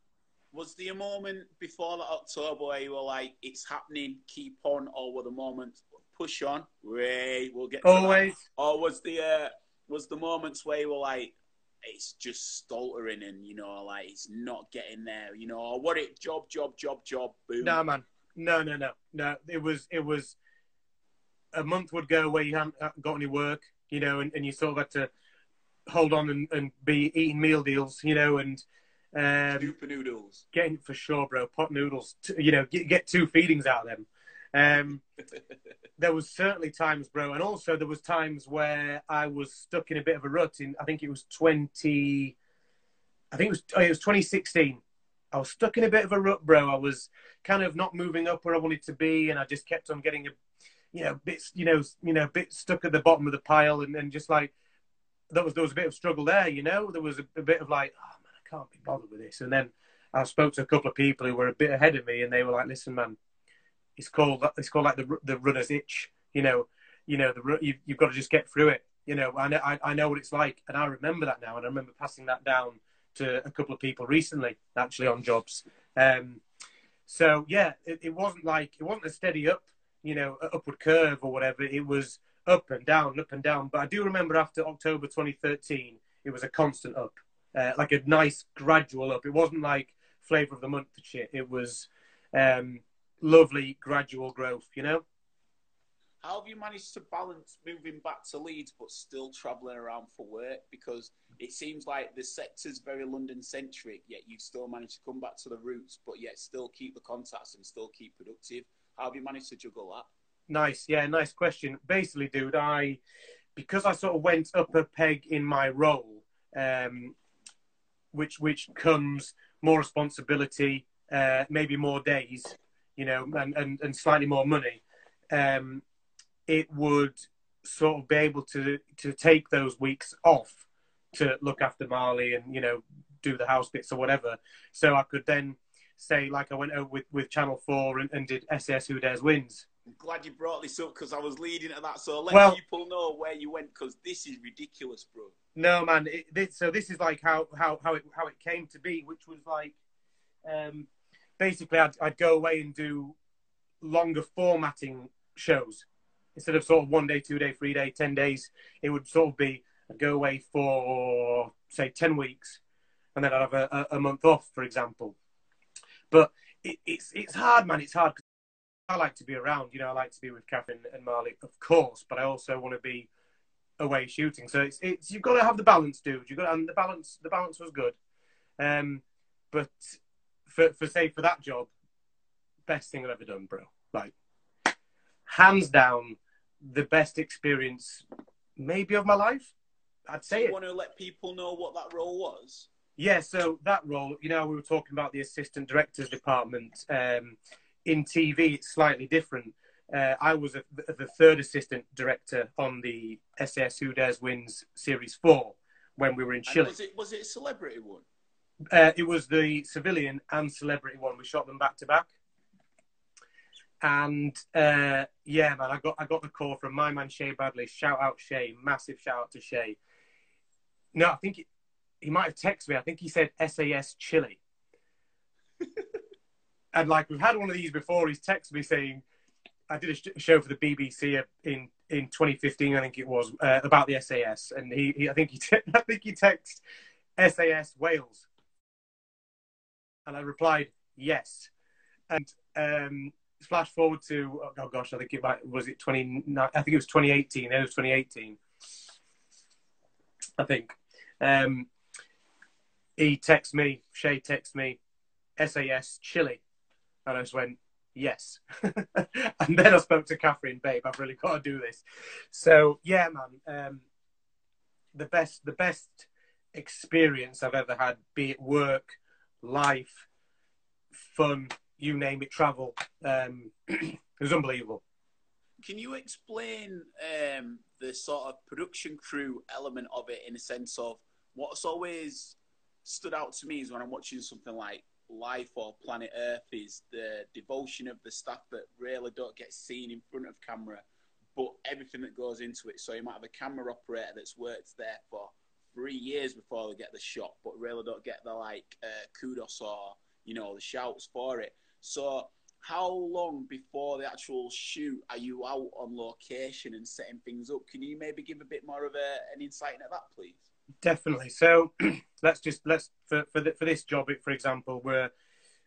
Was there a moment before that October where you were like, "It's happening, keep on," or were the moments push on, Ray, we'll get. Always. or was the uh, was the moments where you were like, "It's just stoltering," and you know, like it's not getting there, you know, or what it job, job, job, job, boom. No, man. No, no, no, no. It was it was a month would go where you hadn't got any work, you know, and, and you sort of had to hold on and, and be eating meal deals, you know, and um, Super noodles. getting for sure, bro. Pot noodles, t- you know, get, get two feedings out of them. Um, there was certainly times, bro, and also there was times where I was stuck in a bit of a rut. In I think it was twenty, I think it was oh, it was twenty sixteen. I was stuck in a bit of a rut, bro. I was kind of not moving up where I wanted to be, and I just kept on getting a, you know, bits, you know, you know, bit stuck at the bottom of the pile, and, and just like there was there was a bit of struggle there, you know. There was a, a bit of like, oh can't be bothered with this. And then I spoke to a couple of people who were a bit ahead of me, and they were like, listen, man, it's called it's called like the the runner's itch, you know, you know, the ru- you, you've got to just get through it. You know, I know I, I know what it's like, and I remember that now, and I remember passing that down to a couple of people recently, actually on jobs. Um, so yeah, it, it wasn't like it wasn't a steady up, you know, upward curve or whatever. It was up and down, up and down. But I do remember after October 2013, it was a constant up, uh, like a nice gradual up. It wasn't like flavor of the month shit. It was um, lovely gradual growth, you know. How have you managed to balance moving back to Leeds but still travelling around for work? Because it seems like the sector's very London centric, yet you've still managed to come back to the roots, but yet still keep the contacts and still keep productive. How have you managed to juggle that? Nice, yeah, nice question. Basically, dude, I because I sort of went up a peg in my role, um, which which comes more responsibility, uh, maybe more days, you know, and, and, and slightly more money. Um, it would sort of be able to to take those weeks off to look after Marley and you know do the house bits or whatever. So I could then say like I went over with, with Channel Four and, and did SAS Who Dares Wins. I'm glad you brought this up because I was leading to that. So let Well- people know where you went because this is ridiculous, bro. No man, it, this, so this is like how how how it how it came to be, which was like um, basically I'd, I'd go away and do longer formatting shows instead of sort of one day, two day, three day, ten days. It would sort of be I'd go away for say ten weeks, and then I'd have a, a, a month off, for example. But it, it's it's hard, man. It's hard. I like to be around. You know, I like to be with Catherine and Marley, of course, but I also want to be away shooting. So it's it's you've got to have the balance, dude. You got and the balance the balance was good. Um, but for for say for that job, best thing I've ever done, bro. Like hands down, the best experience maybe of my life. I'd say you it. want to let people know what that role was? Yeah, so that role, you know, we were talking about the assistant directors department. Um, in TV, it's slightly different. Uh, I was a, the third assistant director on the SAS Who Dares Wins Series 4 when we were in Chile. was it was it a celebrity one? Uh, it was the civilian and celebrity one. We shot them back to back. And uh, yeah, man, I got I got the call from my man Shay Bradley. Shout out Shay, massive shout out to Shay. No, I think he, he might have texted me. I think he said SAS Chile. and like we've had one of these before. He's texted me saying, "I did a sh- show for the BBC in in 2015. I think it was uh, about the SAS." And he, he I think he I think he texted SAS Wales. And I replied, yes. And um, flash forward to, oh gosh, I think it might, was it 20, I think it was 2018, it was 2018. I think. Um, he texted me, Shay texted me, SAS Chile. And I just went, yes. and then I spoke to Catherine, babe, I've really got to do this. So yeah, man, um, the best, the best experience I've ever had, be it work, life, fun, you name it, travel. Um, it was unbelievable. Can you explain um, the sort of production crew element of it in a sense of what's always stood out to me is when I'm watching something like Life or Planet Earth is the devotion of the staff that really don't get seen in front of camera, but everything that goes into it. So you might have a camera operator that's worked there for three years before they get the shot, but really don't get the like uh, kudos or you know the shouts for it. So how long before the actual shoot are you out on location and setting things up? Can you maybe give a bit more of a, an insight into that, please? Definitely. So let's just let's for for, the, for this job, for example, where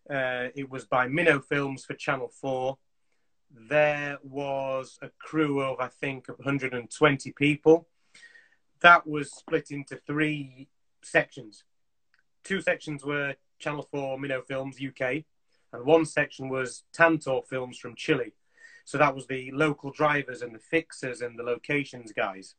uh, it was by Minnow Films for Channel Four. There was a crew of I think 120 people. That was split into three sections. Two sections were Channel Four Minnow Films UK, and one section was Tantor Films from Chile. So that was the local drivers and the fixers and the locations guys.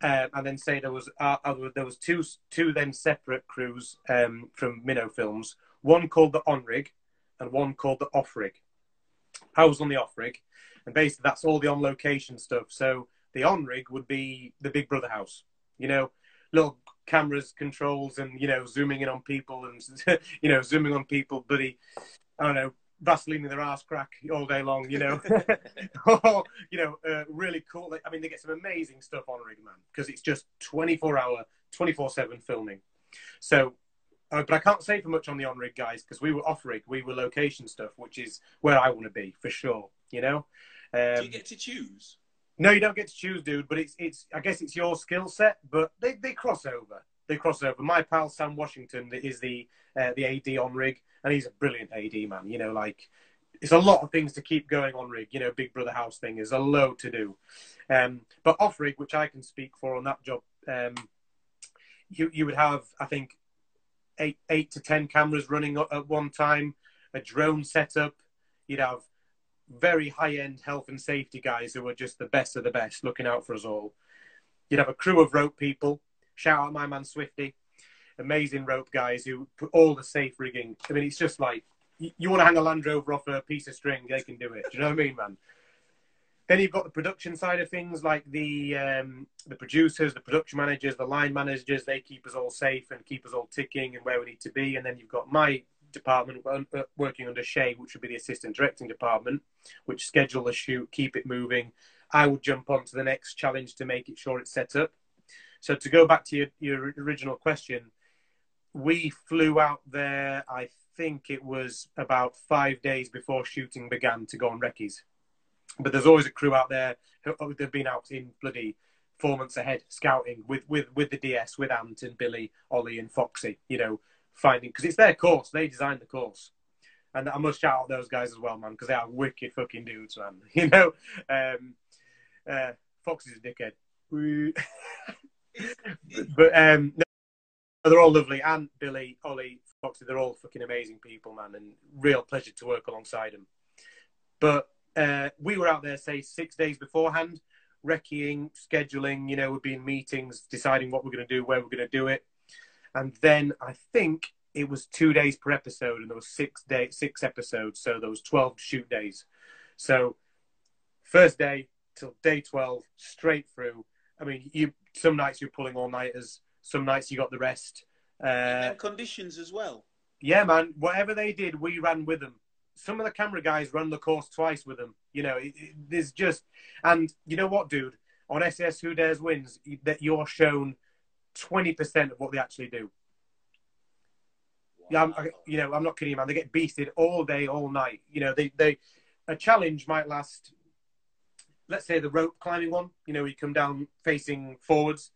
Um, and then say there was uh, uh, there was two two then separate crews um, from Minnow Films. One called the on rig, and one called the off rig. I was on the off rig, and basically that's all the on location stuff. So the on rig would be the Big Brother house, you know, little cameras, controls, and you know zooming in on people and you know zooming on people, buddy. I don't know, Vaseline in their ass crack all day long, you know. oh, you know, uh, really cool. I mean, they get some amazing stuff on Rig Man because it's just 24 hour, 24 7 filming. So, uh, but I can't say for much on the on rig guys because we were off rig, we were location stuff, which is where I want to be for sure, you know. Um, Do you get to choose? No, you don't get to choose, dude. But it's it's. I guess it's your skill set, but they, they cross over. They cross over. My pal Sam Washington is the uh, the AD on rig and he's a brilliant AD man. You know, like it's a lot of things to keep going on rig. You know, Big Brother house thing is a load to do. Um, but off rig, which I can speak for on that job, um, you you would have I think eight eight to ten cameras running at one time, a drone setup. You'd have very high end health and safety guys who are just the best of the best, looking out for us all. You'd have a crew of rope people. Shout out my man Swifty amazing rope guys who put all the safe rigging. I mean, it's just like you, you want to hang a Land Rover off a piece of string, they can do it. Do you know what I mean, man? Then you've got the production side of things, like the um, the producers, the production managers, the line managers. They keep us all safe and keep us all ticking and where we need to be. And then you've got my department uh, working under Shay, which would be the assistant directing department, which schedule the shoot, keep it moving. I would jump on to the next challenge to make it sure it's set up. So to go back to your, your original question, we flew out there, I think it was about five days before shooting began to go on recce's. But there's always a crew out there who oh, they've been out in bloody four months ahead scouting with, with, with the DS, with Ant and Billy, Ollie and Foxy, you know, finding, because it's their course, they designed the course. And I must shout out those guys as well, man, because they are wicked fucking dudes, man. You know, um, uh, Foxy's a dickhead. but um, they're all lovely. And Billy, Ollie, Foxy, they're all fucking amazing people, man, and real pleasure to work alongside them. But uh, we were out there, say, six days beforehand, recceing, scheduling, you know, we'd be in meetings, deciding what we're going to do, where we're going to do it. And then I think it was two days per episode, and there was six day, six episodes, so there was twelve shoot days. So first day till day twelve, straight through. I mean, you some nights you're pulling all nighters, some nights you got the rest. Uh, conditions as well. Yeah, man. Whatever they did, we ran with them. Some of the camera guys run the course twice with them. You know, it, it, there's just, and you know what, dude? On SAS Who Dares Wins, that you're shown twenty percent of what they actually do. Yeah, I'm, I, you know, I'm not kidding, man. They get beasted all day, all night. You know, they they a challenge might last. Let's say the rope climbing one. You know, you come down facing forwards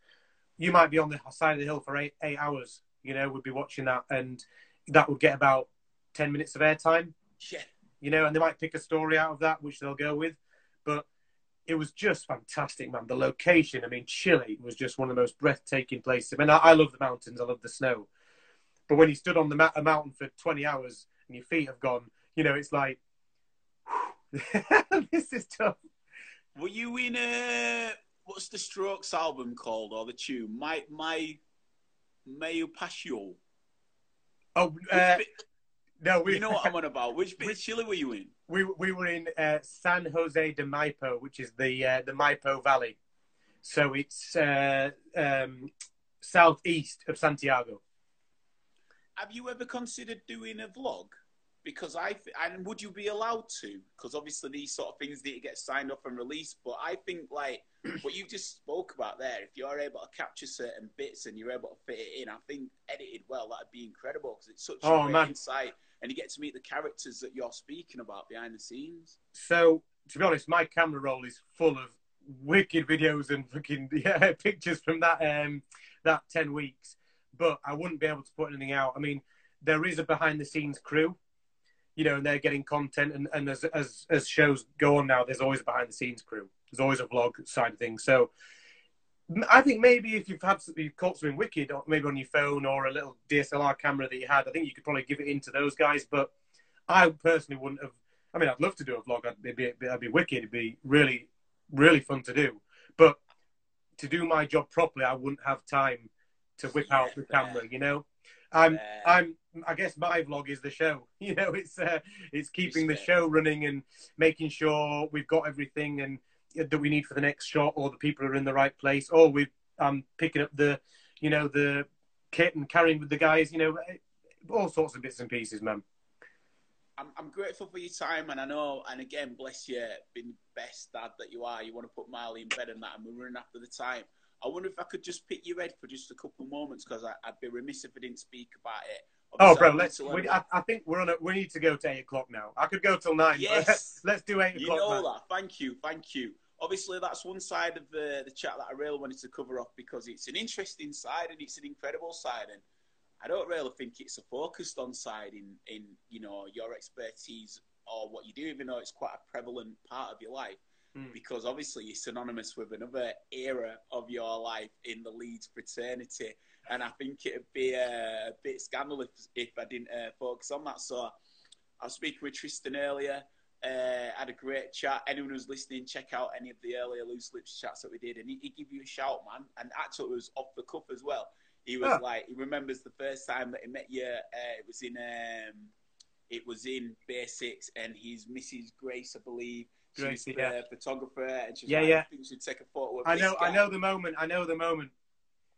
you might be on the side of the hill for eight eight hours. You know, we'd be watching that, and that would get about ten minutes of airtime. Yeah. You know, and they might pick a story out of that, which they'll go with. But it was just fantastic, man. The location, I mean, Chile was just one of the most breathtaking places. I mean, I, I love the mountains, I love the snow. But when you stood on the ma- a mountain for 20 hours and your feet have gone, you know, it's like, this is tough. Were you in a what's the Strokes album called or the tune? My my Mayo Pasio. Oh, uh, bit, no, we. You know what I'm on about. Which bit of Chile were you in? We we were in uh, San Jose de Maipo, which is the uh, the Maipo Valley. So it's uh, um, southeast of Santiago. have you ever considered doing a vlog? Because I th- and would you be allowed to? Because obviously these sort of things need to get signed off and released. But I think like what you just spoke about there, if you're able to capture certain bits and you're able to fit it in, I think edited well, that'd be incredible because it's such Oh, a great man. insight, and you get to meet the characters that you're speaking about behind the scenes. So to be honest, my camera roll is full of wicked videos and fucking yeah, pictures from that um that ten weeks. But I wouldn't be able to put anything out. I mean, there is a behind the scenes crew, you know, and they're getting content. And, and as as as shows go on now, there's always a behind the scenes crew. There's always a vlog side of things. So I think maybe if you've had you've caught something wicked, or maybe on your phone or a little DSLR camera that you had, I think you could probably give it into those guys. But I personally wouldn't have. I mean, I'd love to do a vlog. I'd it'd be, it'd be wicked. It'd be really, really fun to do. But to do my job properly, I wouldn't have time to whip Yeah, out the camera. You know, I'm. I'm. I guess my vlog is the show. You know, it's uh, it's keeping the show running and making sure we've got everything and uh, that we need for the next shot, or the people are in the right place, or we I'm um, picking up the, you know, the kit and carrying with the guys. You know, eh, all sorts of bits and pieces, man. I'm, I'm grateful for your time, and I know, and again, bless you, being the best dad that you are. You want to put Marley in bed and that, and we're running after the time. I wonder if I could just pick your head for just a couple of moments because I'd be remiss if I didn't speak about it. Oh, bro, let's. We, I, I think we're on. A, we need to go to eight o'clock now. I could go till nine. but Yes. let's do eight You o'clock. know man. that. Thank you. Thank you. Obviously, that's one side of the, the chat that I really wanted to cover off because it's an interesting side and it's an incredible side. And I don't really think it's a focused on side in, in you know, your expertise or what you do, even though it's quite a prevalent part of your life. Hmm. Because obviously, you're synonymous with another era of your life in the Leeds fraternity. And I think it'd be a bit scandalous if, if I didn't uh, focus on that. So I was speaking with Tristan earlier. Uh, had a great chat. Anyone who's listening, check out any of the earlier loose lips chats that we did, and he, he give you a shout, man. And actually, it was off the cuff as well. He was Ah. like, he remembers the first time that he met you. Uh, it was in, um, it was in Basics, and his Mrs. Grace, I believe, Gracie, the yeah. photographer, and she was Yeah, like, yeah. I think should take a photo of I know. I know the moment. I know the moment.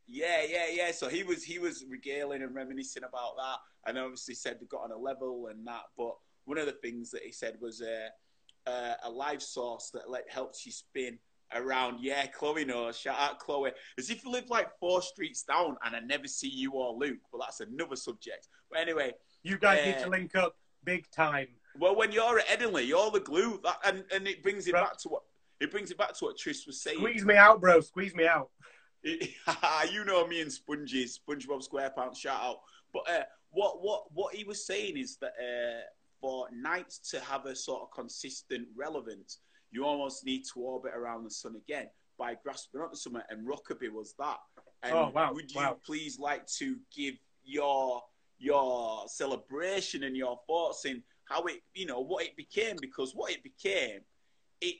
Yeah, yeah, yeah. So he was he was regaling and reminiscing about that, and obviously said they got on a level and that. But one of the things that he said was uh, uh, a live source that like, helps you spin around. Yeah, Chloe knows. Shout out Chloe. As if you live like four streets down, and I never see you or Luke. But that's another subject. But anyway, You guys Yeah. need to link up big time. Well, when you're at Headingley, you're the glue. That and, and it brings it Right. back to what it brings it back to what Tris was saying. Squeeze me out, bro. Squeeze me out. you know me and Spongy, SpongeBob SquarePants, shout out. But uh, what what what he was saying is that uh, for nights to have a sort of consistent relevance, you almost need to orbit around the sun again by grasping onto something. And Rockaby was that. And Oh, wow, would you wow. please like to give your your celebration and your thoughts in how it you know what it became because what it became it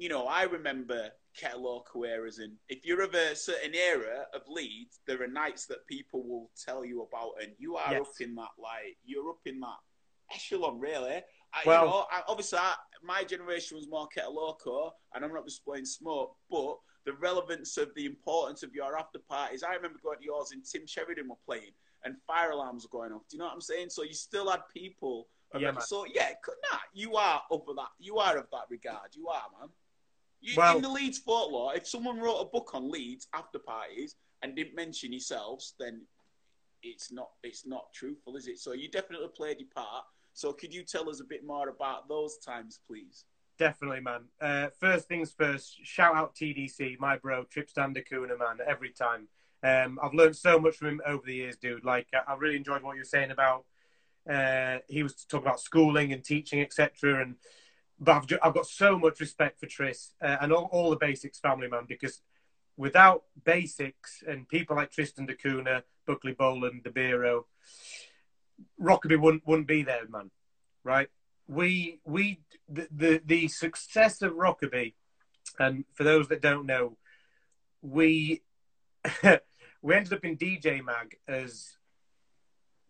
you know, I remember Ketaloka eras, and if you're of a certain era of Leeds, there are nights that people will tell you about, and you are Yes. up in that, like, you're up in that echelon, really. I, Well- you know, I, obviously, I, my generation was more Ketaloka, and I'm not just blowing smoke, but the relevance of the importance of your after parties, I remember going to yours, and Tim Sheridan were playing, and fire alarms were going off. Do you know what I'm saying? So you still had people. Of Yeah, man. so yeah, nah, you are of that. You are of that regard. You are, man. You, Well- in the Leeds folklore, if someone wrote a book on Leeds after parties and didn't mention yourselves, then it's not it's not truthful, is it? So you definitely played your part. So could you tell us a bit more about those times, please? Definitely, man. Uh, first things first, shout out TDC, my bro, Tristan Da Cunha, man, every time. Um, I've learned so much from him over the years, dude. Like, I I really enjoyed what you were saying about, uh, he was talking about schooling and teaching, etc. And, but I've, I've got so much respect for Tris uh, and all, all the Basics family, man, because without Basics and people like Tristan Da Cunha, Buckley Boland, De Biro, Rockaby wouldn't, wouldn't be there, man, right? we we the, the the success of Rockaby, and for those that don't know, we we ended up in DJ Mag as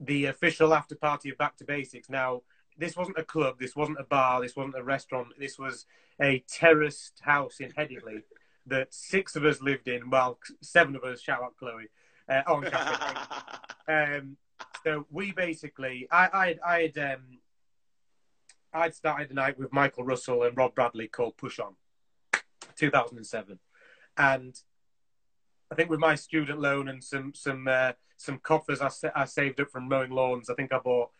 the official after party of Back to Basics. Now, this wasn't a club, this wasn't a bar, this wasn't a restaurant. This was a terraced house in Headingley that six of us lived in. Well, seven of us. Shout out Chloe. Uh, and um, so we basically, I, I, I had, um, I'd started the night with Michael Russell and Rob Bradley called Push On, 2007, and I think with my student loan and some some uh, some coffers I, sa- I saved up from mowing lawns, I think I bought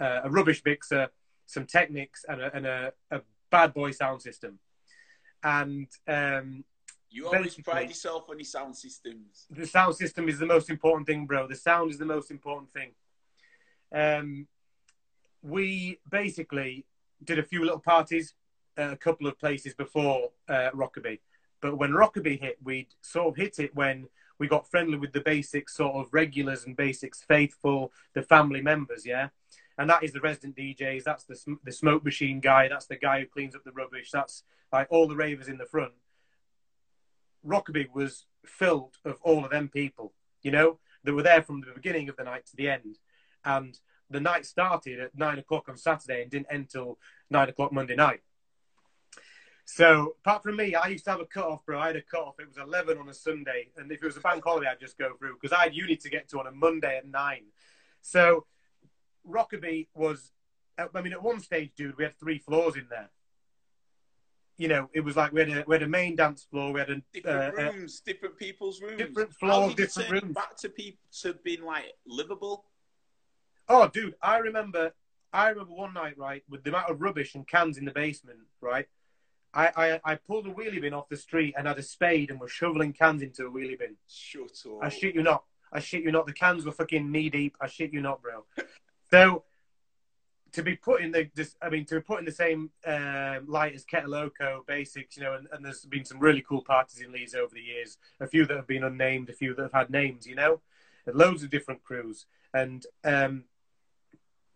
uh, a rubbish mixer, some Technics, and a, and a, a bad boy sound system, and um, You always pride yourself on your sound systems. the sound system is the most important thing, bro. The sound is the most important thing. Um, we basically did a few little parties, at a couple of places before uh, Rockaby, but when Rockaby hit, we'd sort of hit it when we got friendly with the basics, sort of regulars and basics faithful, the family members, yeah. And that is the resident DJs. That's the sm- the smoke machine guy. That's the guy who cleans up the rubbish. That's like all the ravers in the front. Rockaby was filled of all of them people, you know, that were there from the beginning of the night to the end. And the night started at nine o'clock on Saturday and didn't end till nine o'clock Monday night. So, apart from me, I used to have a cut off, bro. I had a cut off. It was 11 on a Sunday. And if it was a bank holiday, I'd just go through because I had uni to get to on a Monday at nine. So, Rockaby was, I mean, at one stage, dude, we had three floors in there. You know, it was like we had a, we had a main dance floor, we had a, Different uh, uh, rooms, different people's rooms. different floors, different rooms. Back to people to being like livable. Oh, dude, I remember. I remember one night, right, with the amount of rubbish and cans in the basement, right. I, I, I pulled a wheelie bin off the street and had a spade and was shoveling cans into a wheelie bin. Shut up. I shit you not. I shit you not. The cans were fucking knee deep. I shit you not, bro. So to be put in the, this, I mean, to be put in the same um, light as Kettle Basics, you know, and, and there's been some really cool parties in Leeds over the years. A few that have been unnamed, a few that have had names, you know, and loads of different crews. And um,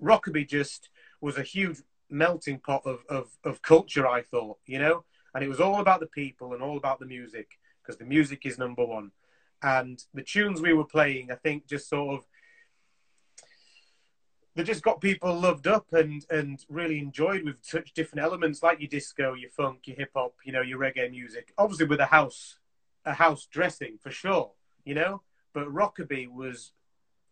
Rockaby just was a huge melting pot of, of, of culture, I thought, you know, and it was all about the people and all about the music because the music is number one. And the tunes we were playing, I think, just sort of they just got people loved up and and really enjoyed with such different elements like your disco, your funk, your hip hop, you know, your reggae music. Obviously with a house a house dressing for sure, you know. But rockaby was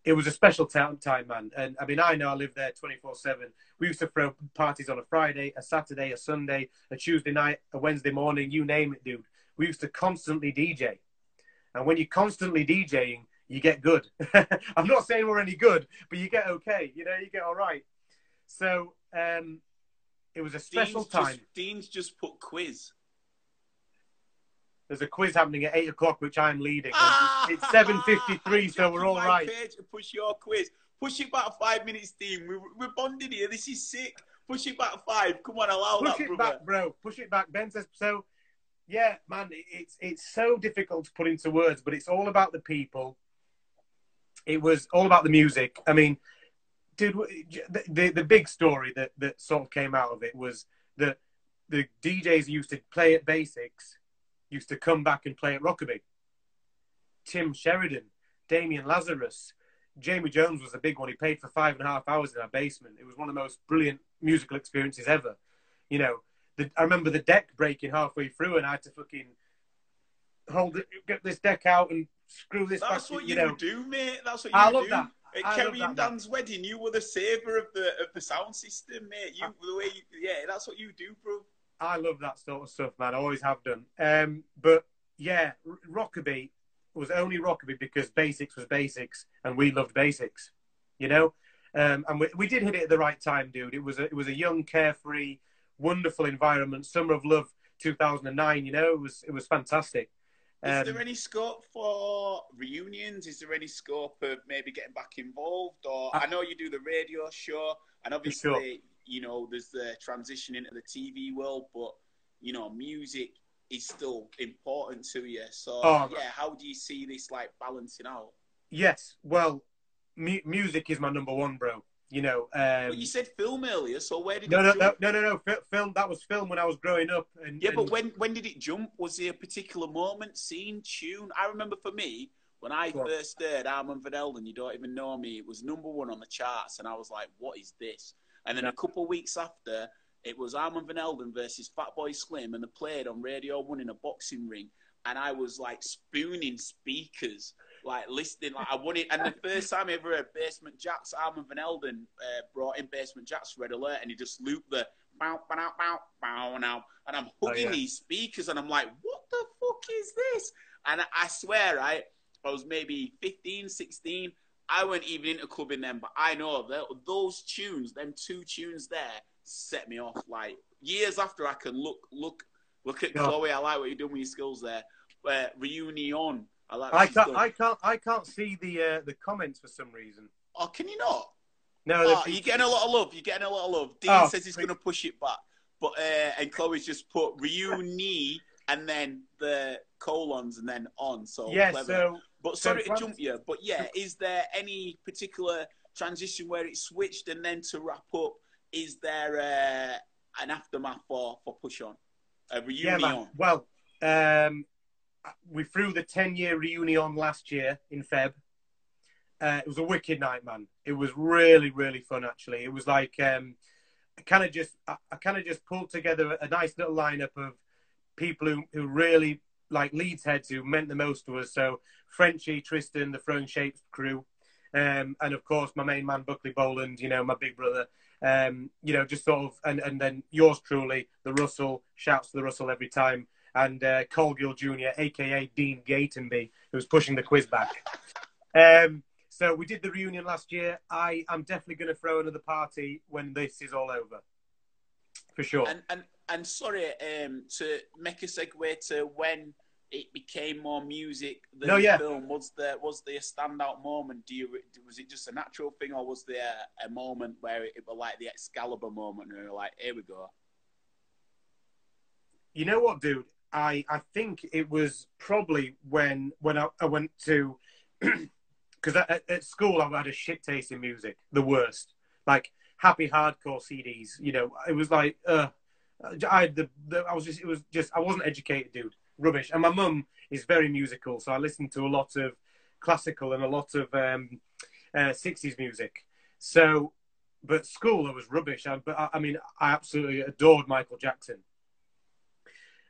it was a special time, time, man. And I mean, I know I lived there twenty four seven. We used to throw parties on a Friday, a Saturday, a Sunday, a Tuesday night, a Wednesday morning, you name it, dude. We used to constantly DJ. And when you're constantly DJing, you get good. I'm not saying we're any good, but you get okay. You know, you get all right. So um, it was a special Dean's time. Just, Dean's just put quiz. There's a quiz happening at eight o'clock, which I'm leading. Ah! it's seven fifty-three, so we're all right. Page to push your quiz. Push it back five minutes, team. We're, we're bonded here. This is sick. Push it back five. Come on, allow Push that, it brother. back, bro. Push it back. Ben says so. Yeah, man, it's it's so difficult to put into words, but it's all about the people. It was all about the music. I mean, dude, the the, the big story that that sort of came out of it was that the DJs used to play at Basics used to come back and play at Rockaby. Tim Sheridan, Damian Lazarus, Jamie Jones was a big one. He played for five and a half hours in our basement. It was one of the most brilliant musical experiences ever. You know, the, I remember the deck breaking halfway through, and I had to fucking hold it, get this deck out and screw this That's back. what you you, know, do, mate. That's what you I love do. that. At I Kerry and. Dan's wedding, you were the saver of the of the sound system, mate. You I- the way, you, yeah, that's what you do, bro. I love that sort of stuff, man. I always have done. Um, but yeah, Rockaby was only Rockaby because Basics was Basics, and we loved Basics. You know, um, and we, we did hit it at the right time, dude. It was a, it was a young, carefree, wonderful environment. Summer of Love, 2009. You know, it was it was fantastic. Is Um, there any scope for reunions? Is there any scope of maybe getting back involved? Or I- I know you do the radio show, and obviously, sure. You know, there's the transition into the TV world, but you know, music is still important to you. So, Oh, yeah, how do you see this like balancing out? Yes, well, mu- music is my number one, bro. You know, um, Well, you said film earlier, so where did no, no, no, no, no, no. Fi- Film that was film when I was growing up. And, Yeah, but when when did it jump? Was there a particular moment, scene, tune? I remember for me, when I Go on. first heard Armand Van Helden, you don't even know me, it was number one on the charts, and I was like, what is this? And then a couple of weeks after, it was Armand Van Helden versus Fatboy Slim, and they played on Radio 1 in a boxing ring, and I was like spooning speakers. like listening. Like I wanted, and the first time I ever heard Basement Jaxx, Armand Van Helden uh, brought in Basement Jaxx Red Alert, and he just looped the bow bow bow bow now, and I'm hugging Oh, yeah. these speakers, and I'm like, what the fuck is this? And I, I swear, right, I was maybe 15, 16. I weren't even into clubbing then, but I know that those tunes, them two tunes there, set me off. Like years after, I can look, look, look at Yeah. Chloe. I like what you're doing with your skills there. Uh, reunion. I like. I can't, done. I can't, I can't see the uh, the comments for some reason. Oh, can you not? No, Oh, you're getting a lot of love. You're getting a lot of love. Dean Oh, says he's going to push it back, but uh, and Chloe's just put reuni and then the colons and then on. So yeah. clever. So But So sorry to jump you, but yeah, is there any particular transition where it switched and then to wrap up, is there uh, an aftermath for, for Push On? A yeah, reunion? man. Well, um, we threw the ten year reunion last year in Feb. Uh, it was a wicked night, man. It was really, really fun. Actually, it was like um, I kind of just, I, I kind of just pulled together a nice little lineup of people who, who really like Leeds heads who meant the most to us. So Frenchie, Tristan, the Throwing Shapes crew, um, and of course my main man Buckley Boland. You know, my big brother. Um, you know, just sort of, and and then yours truly, the Russell. Shouts to the Russell every time and uh, Colgill Jr., aka Dean Gatenby, who's pushing the quiz back. Um, so we did the reunion last year. I am definitely going to throw another party when this is all over, for sure. And, and, and sorry, um, to make a segue to when it became more music than No, yeah. film, was there, was there a standout moment? Do you, was it just a natural thing or was there a moment where it, was like the Excalibur moment and you're like, here we go? you know what, dude? I I think it was probably when when I, I went to because at, at school I had a shit taste in music, the worst. Like happy hardcore CDs, you know. It was like uh, I the, the I was just it was just I wasn't educated, dude. Rubbish. And my mum is very musical, so I listened to a lot of classical and a lot of um, uh, 60s music. So, but school I was rubbish. I, but I, I mean, I absolutely adored Michael Jackson.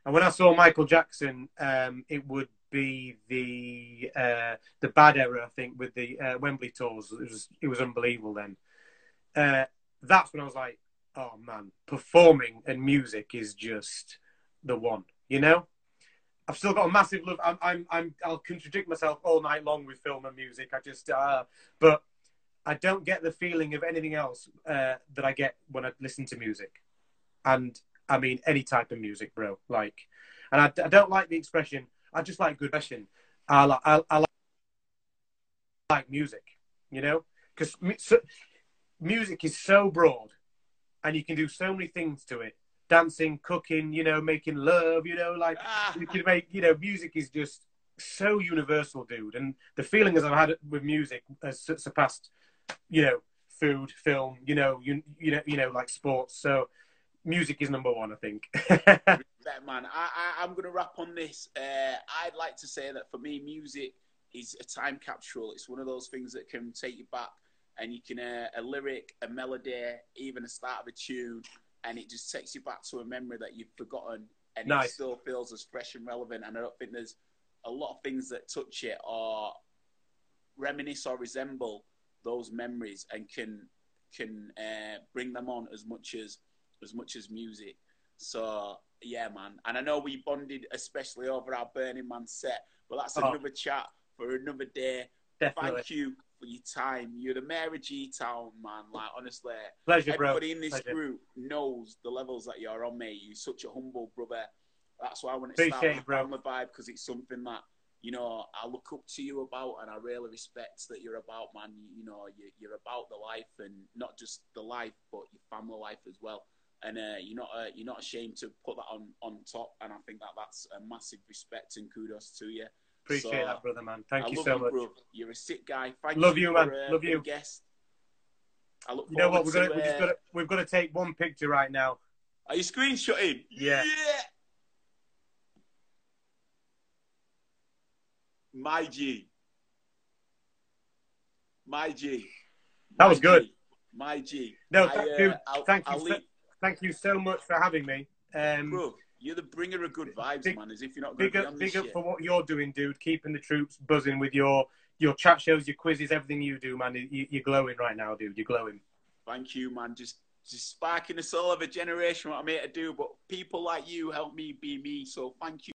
And when I saw Michael Jackson, um, it would be the uh, the bad era, I think, with the uh, Wembley tours. It was it was unbelievable. Then uh, that's when I was like, oh man, performing and music is just the one. You know, I've still got a massive love. I'm I'm, I'm I'll contradict myself all night long with film and music. I just uh, but I don't get the feeling of anything else uh, that I get when I listen to music. And I mean, any type of music, bro. Like, and I, I don't like the expression. I just like good expression. I like, I, I like, like music, you know, because so, music is so broad, and you can do so many things to it. Dancing, cooking, you know, making love, you know, like Ah, you can make, you know, music is just so universal, dude. And the feeling as I've had it with music has surpassed, you know, food, film, you know, you, you know, you know, like sports. So music is number one, I think. Man. I, I, I'm going to wrap on this. Uh, I'd like to say that for me, music is a time capsule. It's one of those things that can take you back, and you can uh, a lyric, a melody, even a start of a tune, and it just takes you back to a memory that you've forgotten, and it still feels as fresh and relevant. And I don't think there's a lot of things that touch it or reminisce or resemble those memories, and can can uh, bring them on as much as as much as music. So yeah, man. And I know we bonded especially over our Burning Man set, but that's Oh. another chat for another day. Definitely. Thank you for your time. You're the mayor of G Town, man. Like honestly, Pleasure, bro. everybody in this Pleasure. group knows the levels that you're on, mate. You're such a humble brother. That's why I want to start Appreciate with it, bro. family vibe because it's something that you know I look up to you about, and I really respect that you're about, man. You, you know, you, you're about the life, and not just the life, but your family life as well. And uh, you're not uh, you're not ashamed to put that on on top, and I think that that's a massive respect and kudos to you. Appreciate So, that, brother, man. Thank I you so you, much. bro. You're a sick guy. Thank Love you, you, for, man. uh, Love you. guest. I look You know what? We're gonna, to, we just uh, got to, we've got to take one picture right now. Are you screenshotting? Yeah. yeah. My G. My G. That was good. My G. No, I, thank uh, you. I'll- Thank you I'll so- Thank you so much for having me. Um, Bro, You're the bringer of good vibes, Big- man. As if you're not going Big to be up, on this big up shit. for what you're doing, dude. Keeping the troops buzzing with your your chat shows, your quizzes, everything you do, man. You, you're glowing right now, dude. You're glowing. Thank you, man. Just just sparking the soul of a generation. What I'm here to do, but people like you help me be me. So thank you.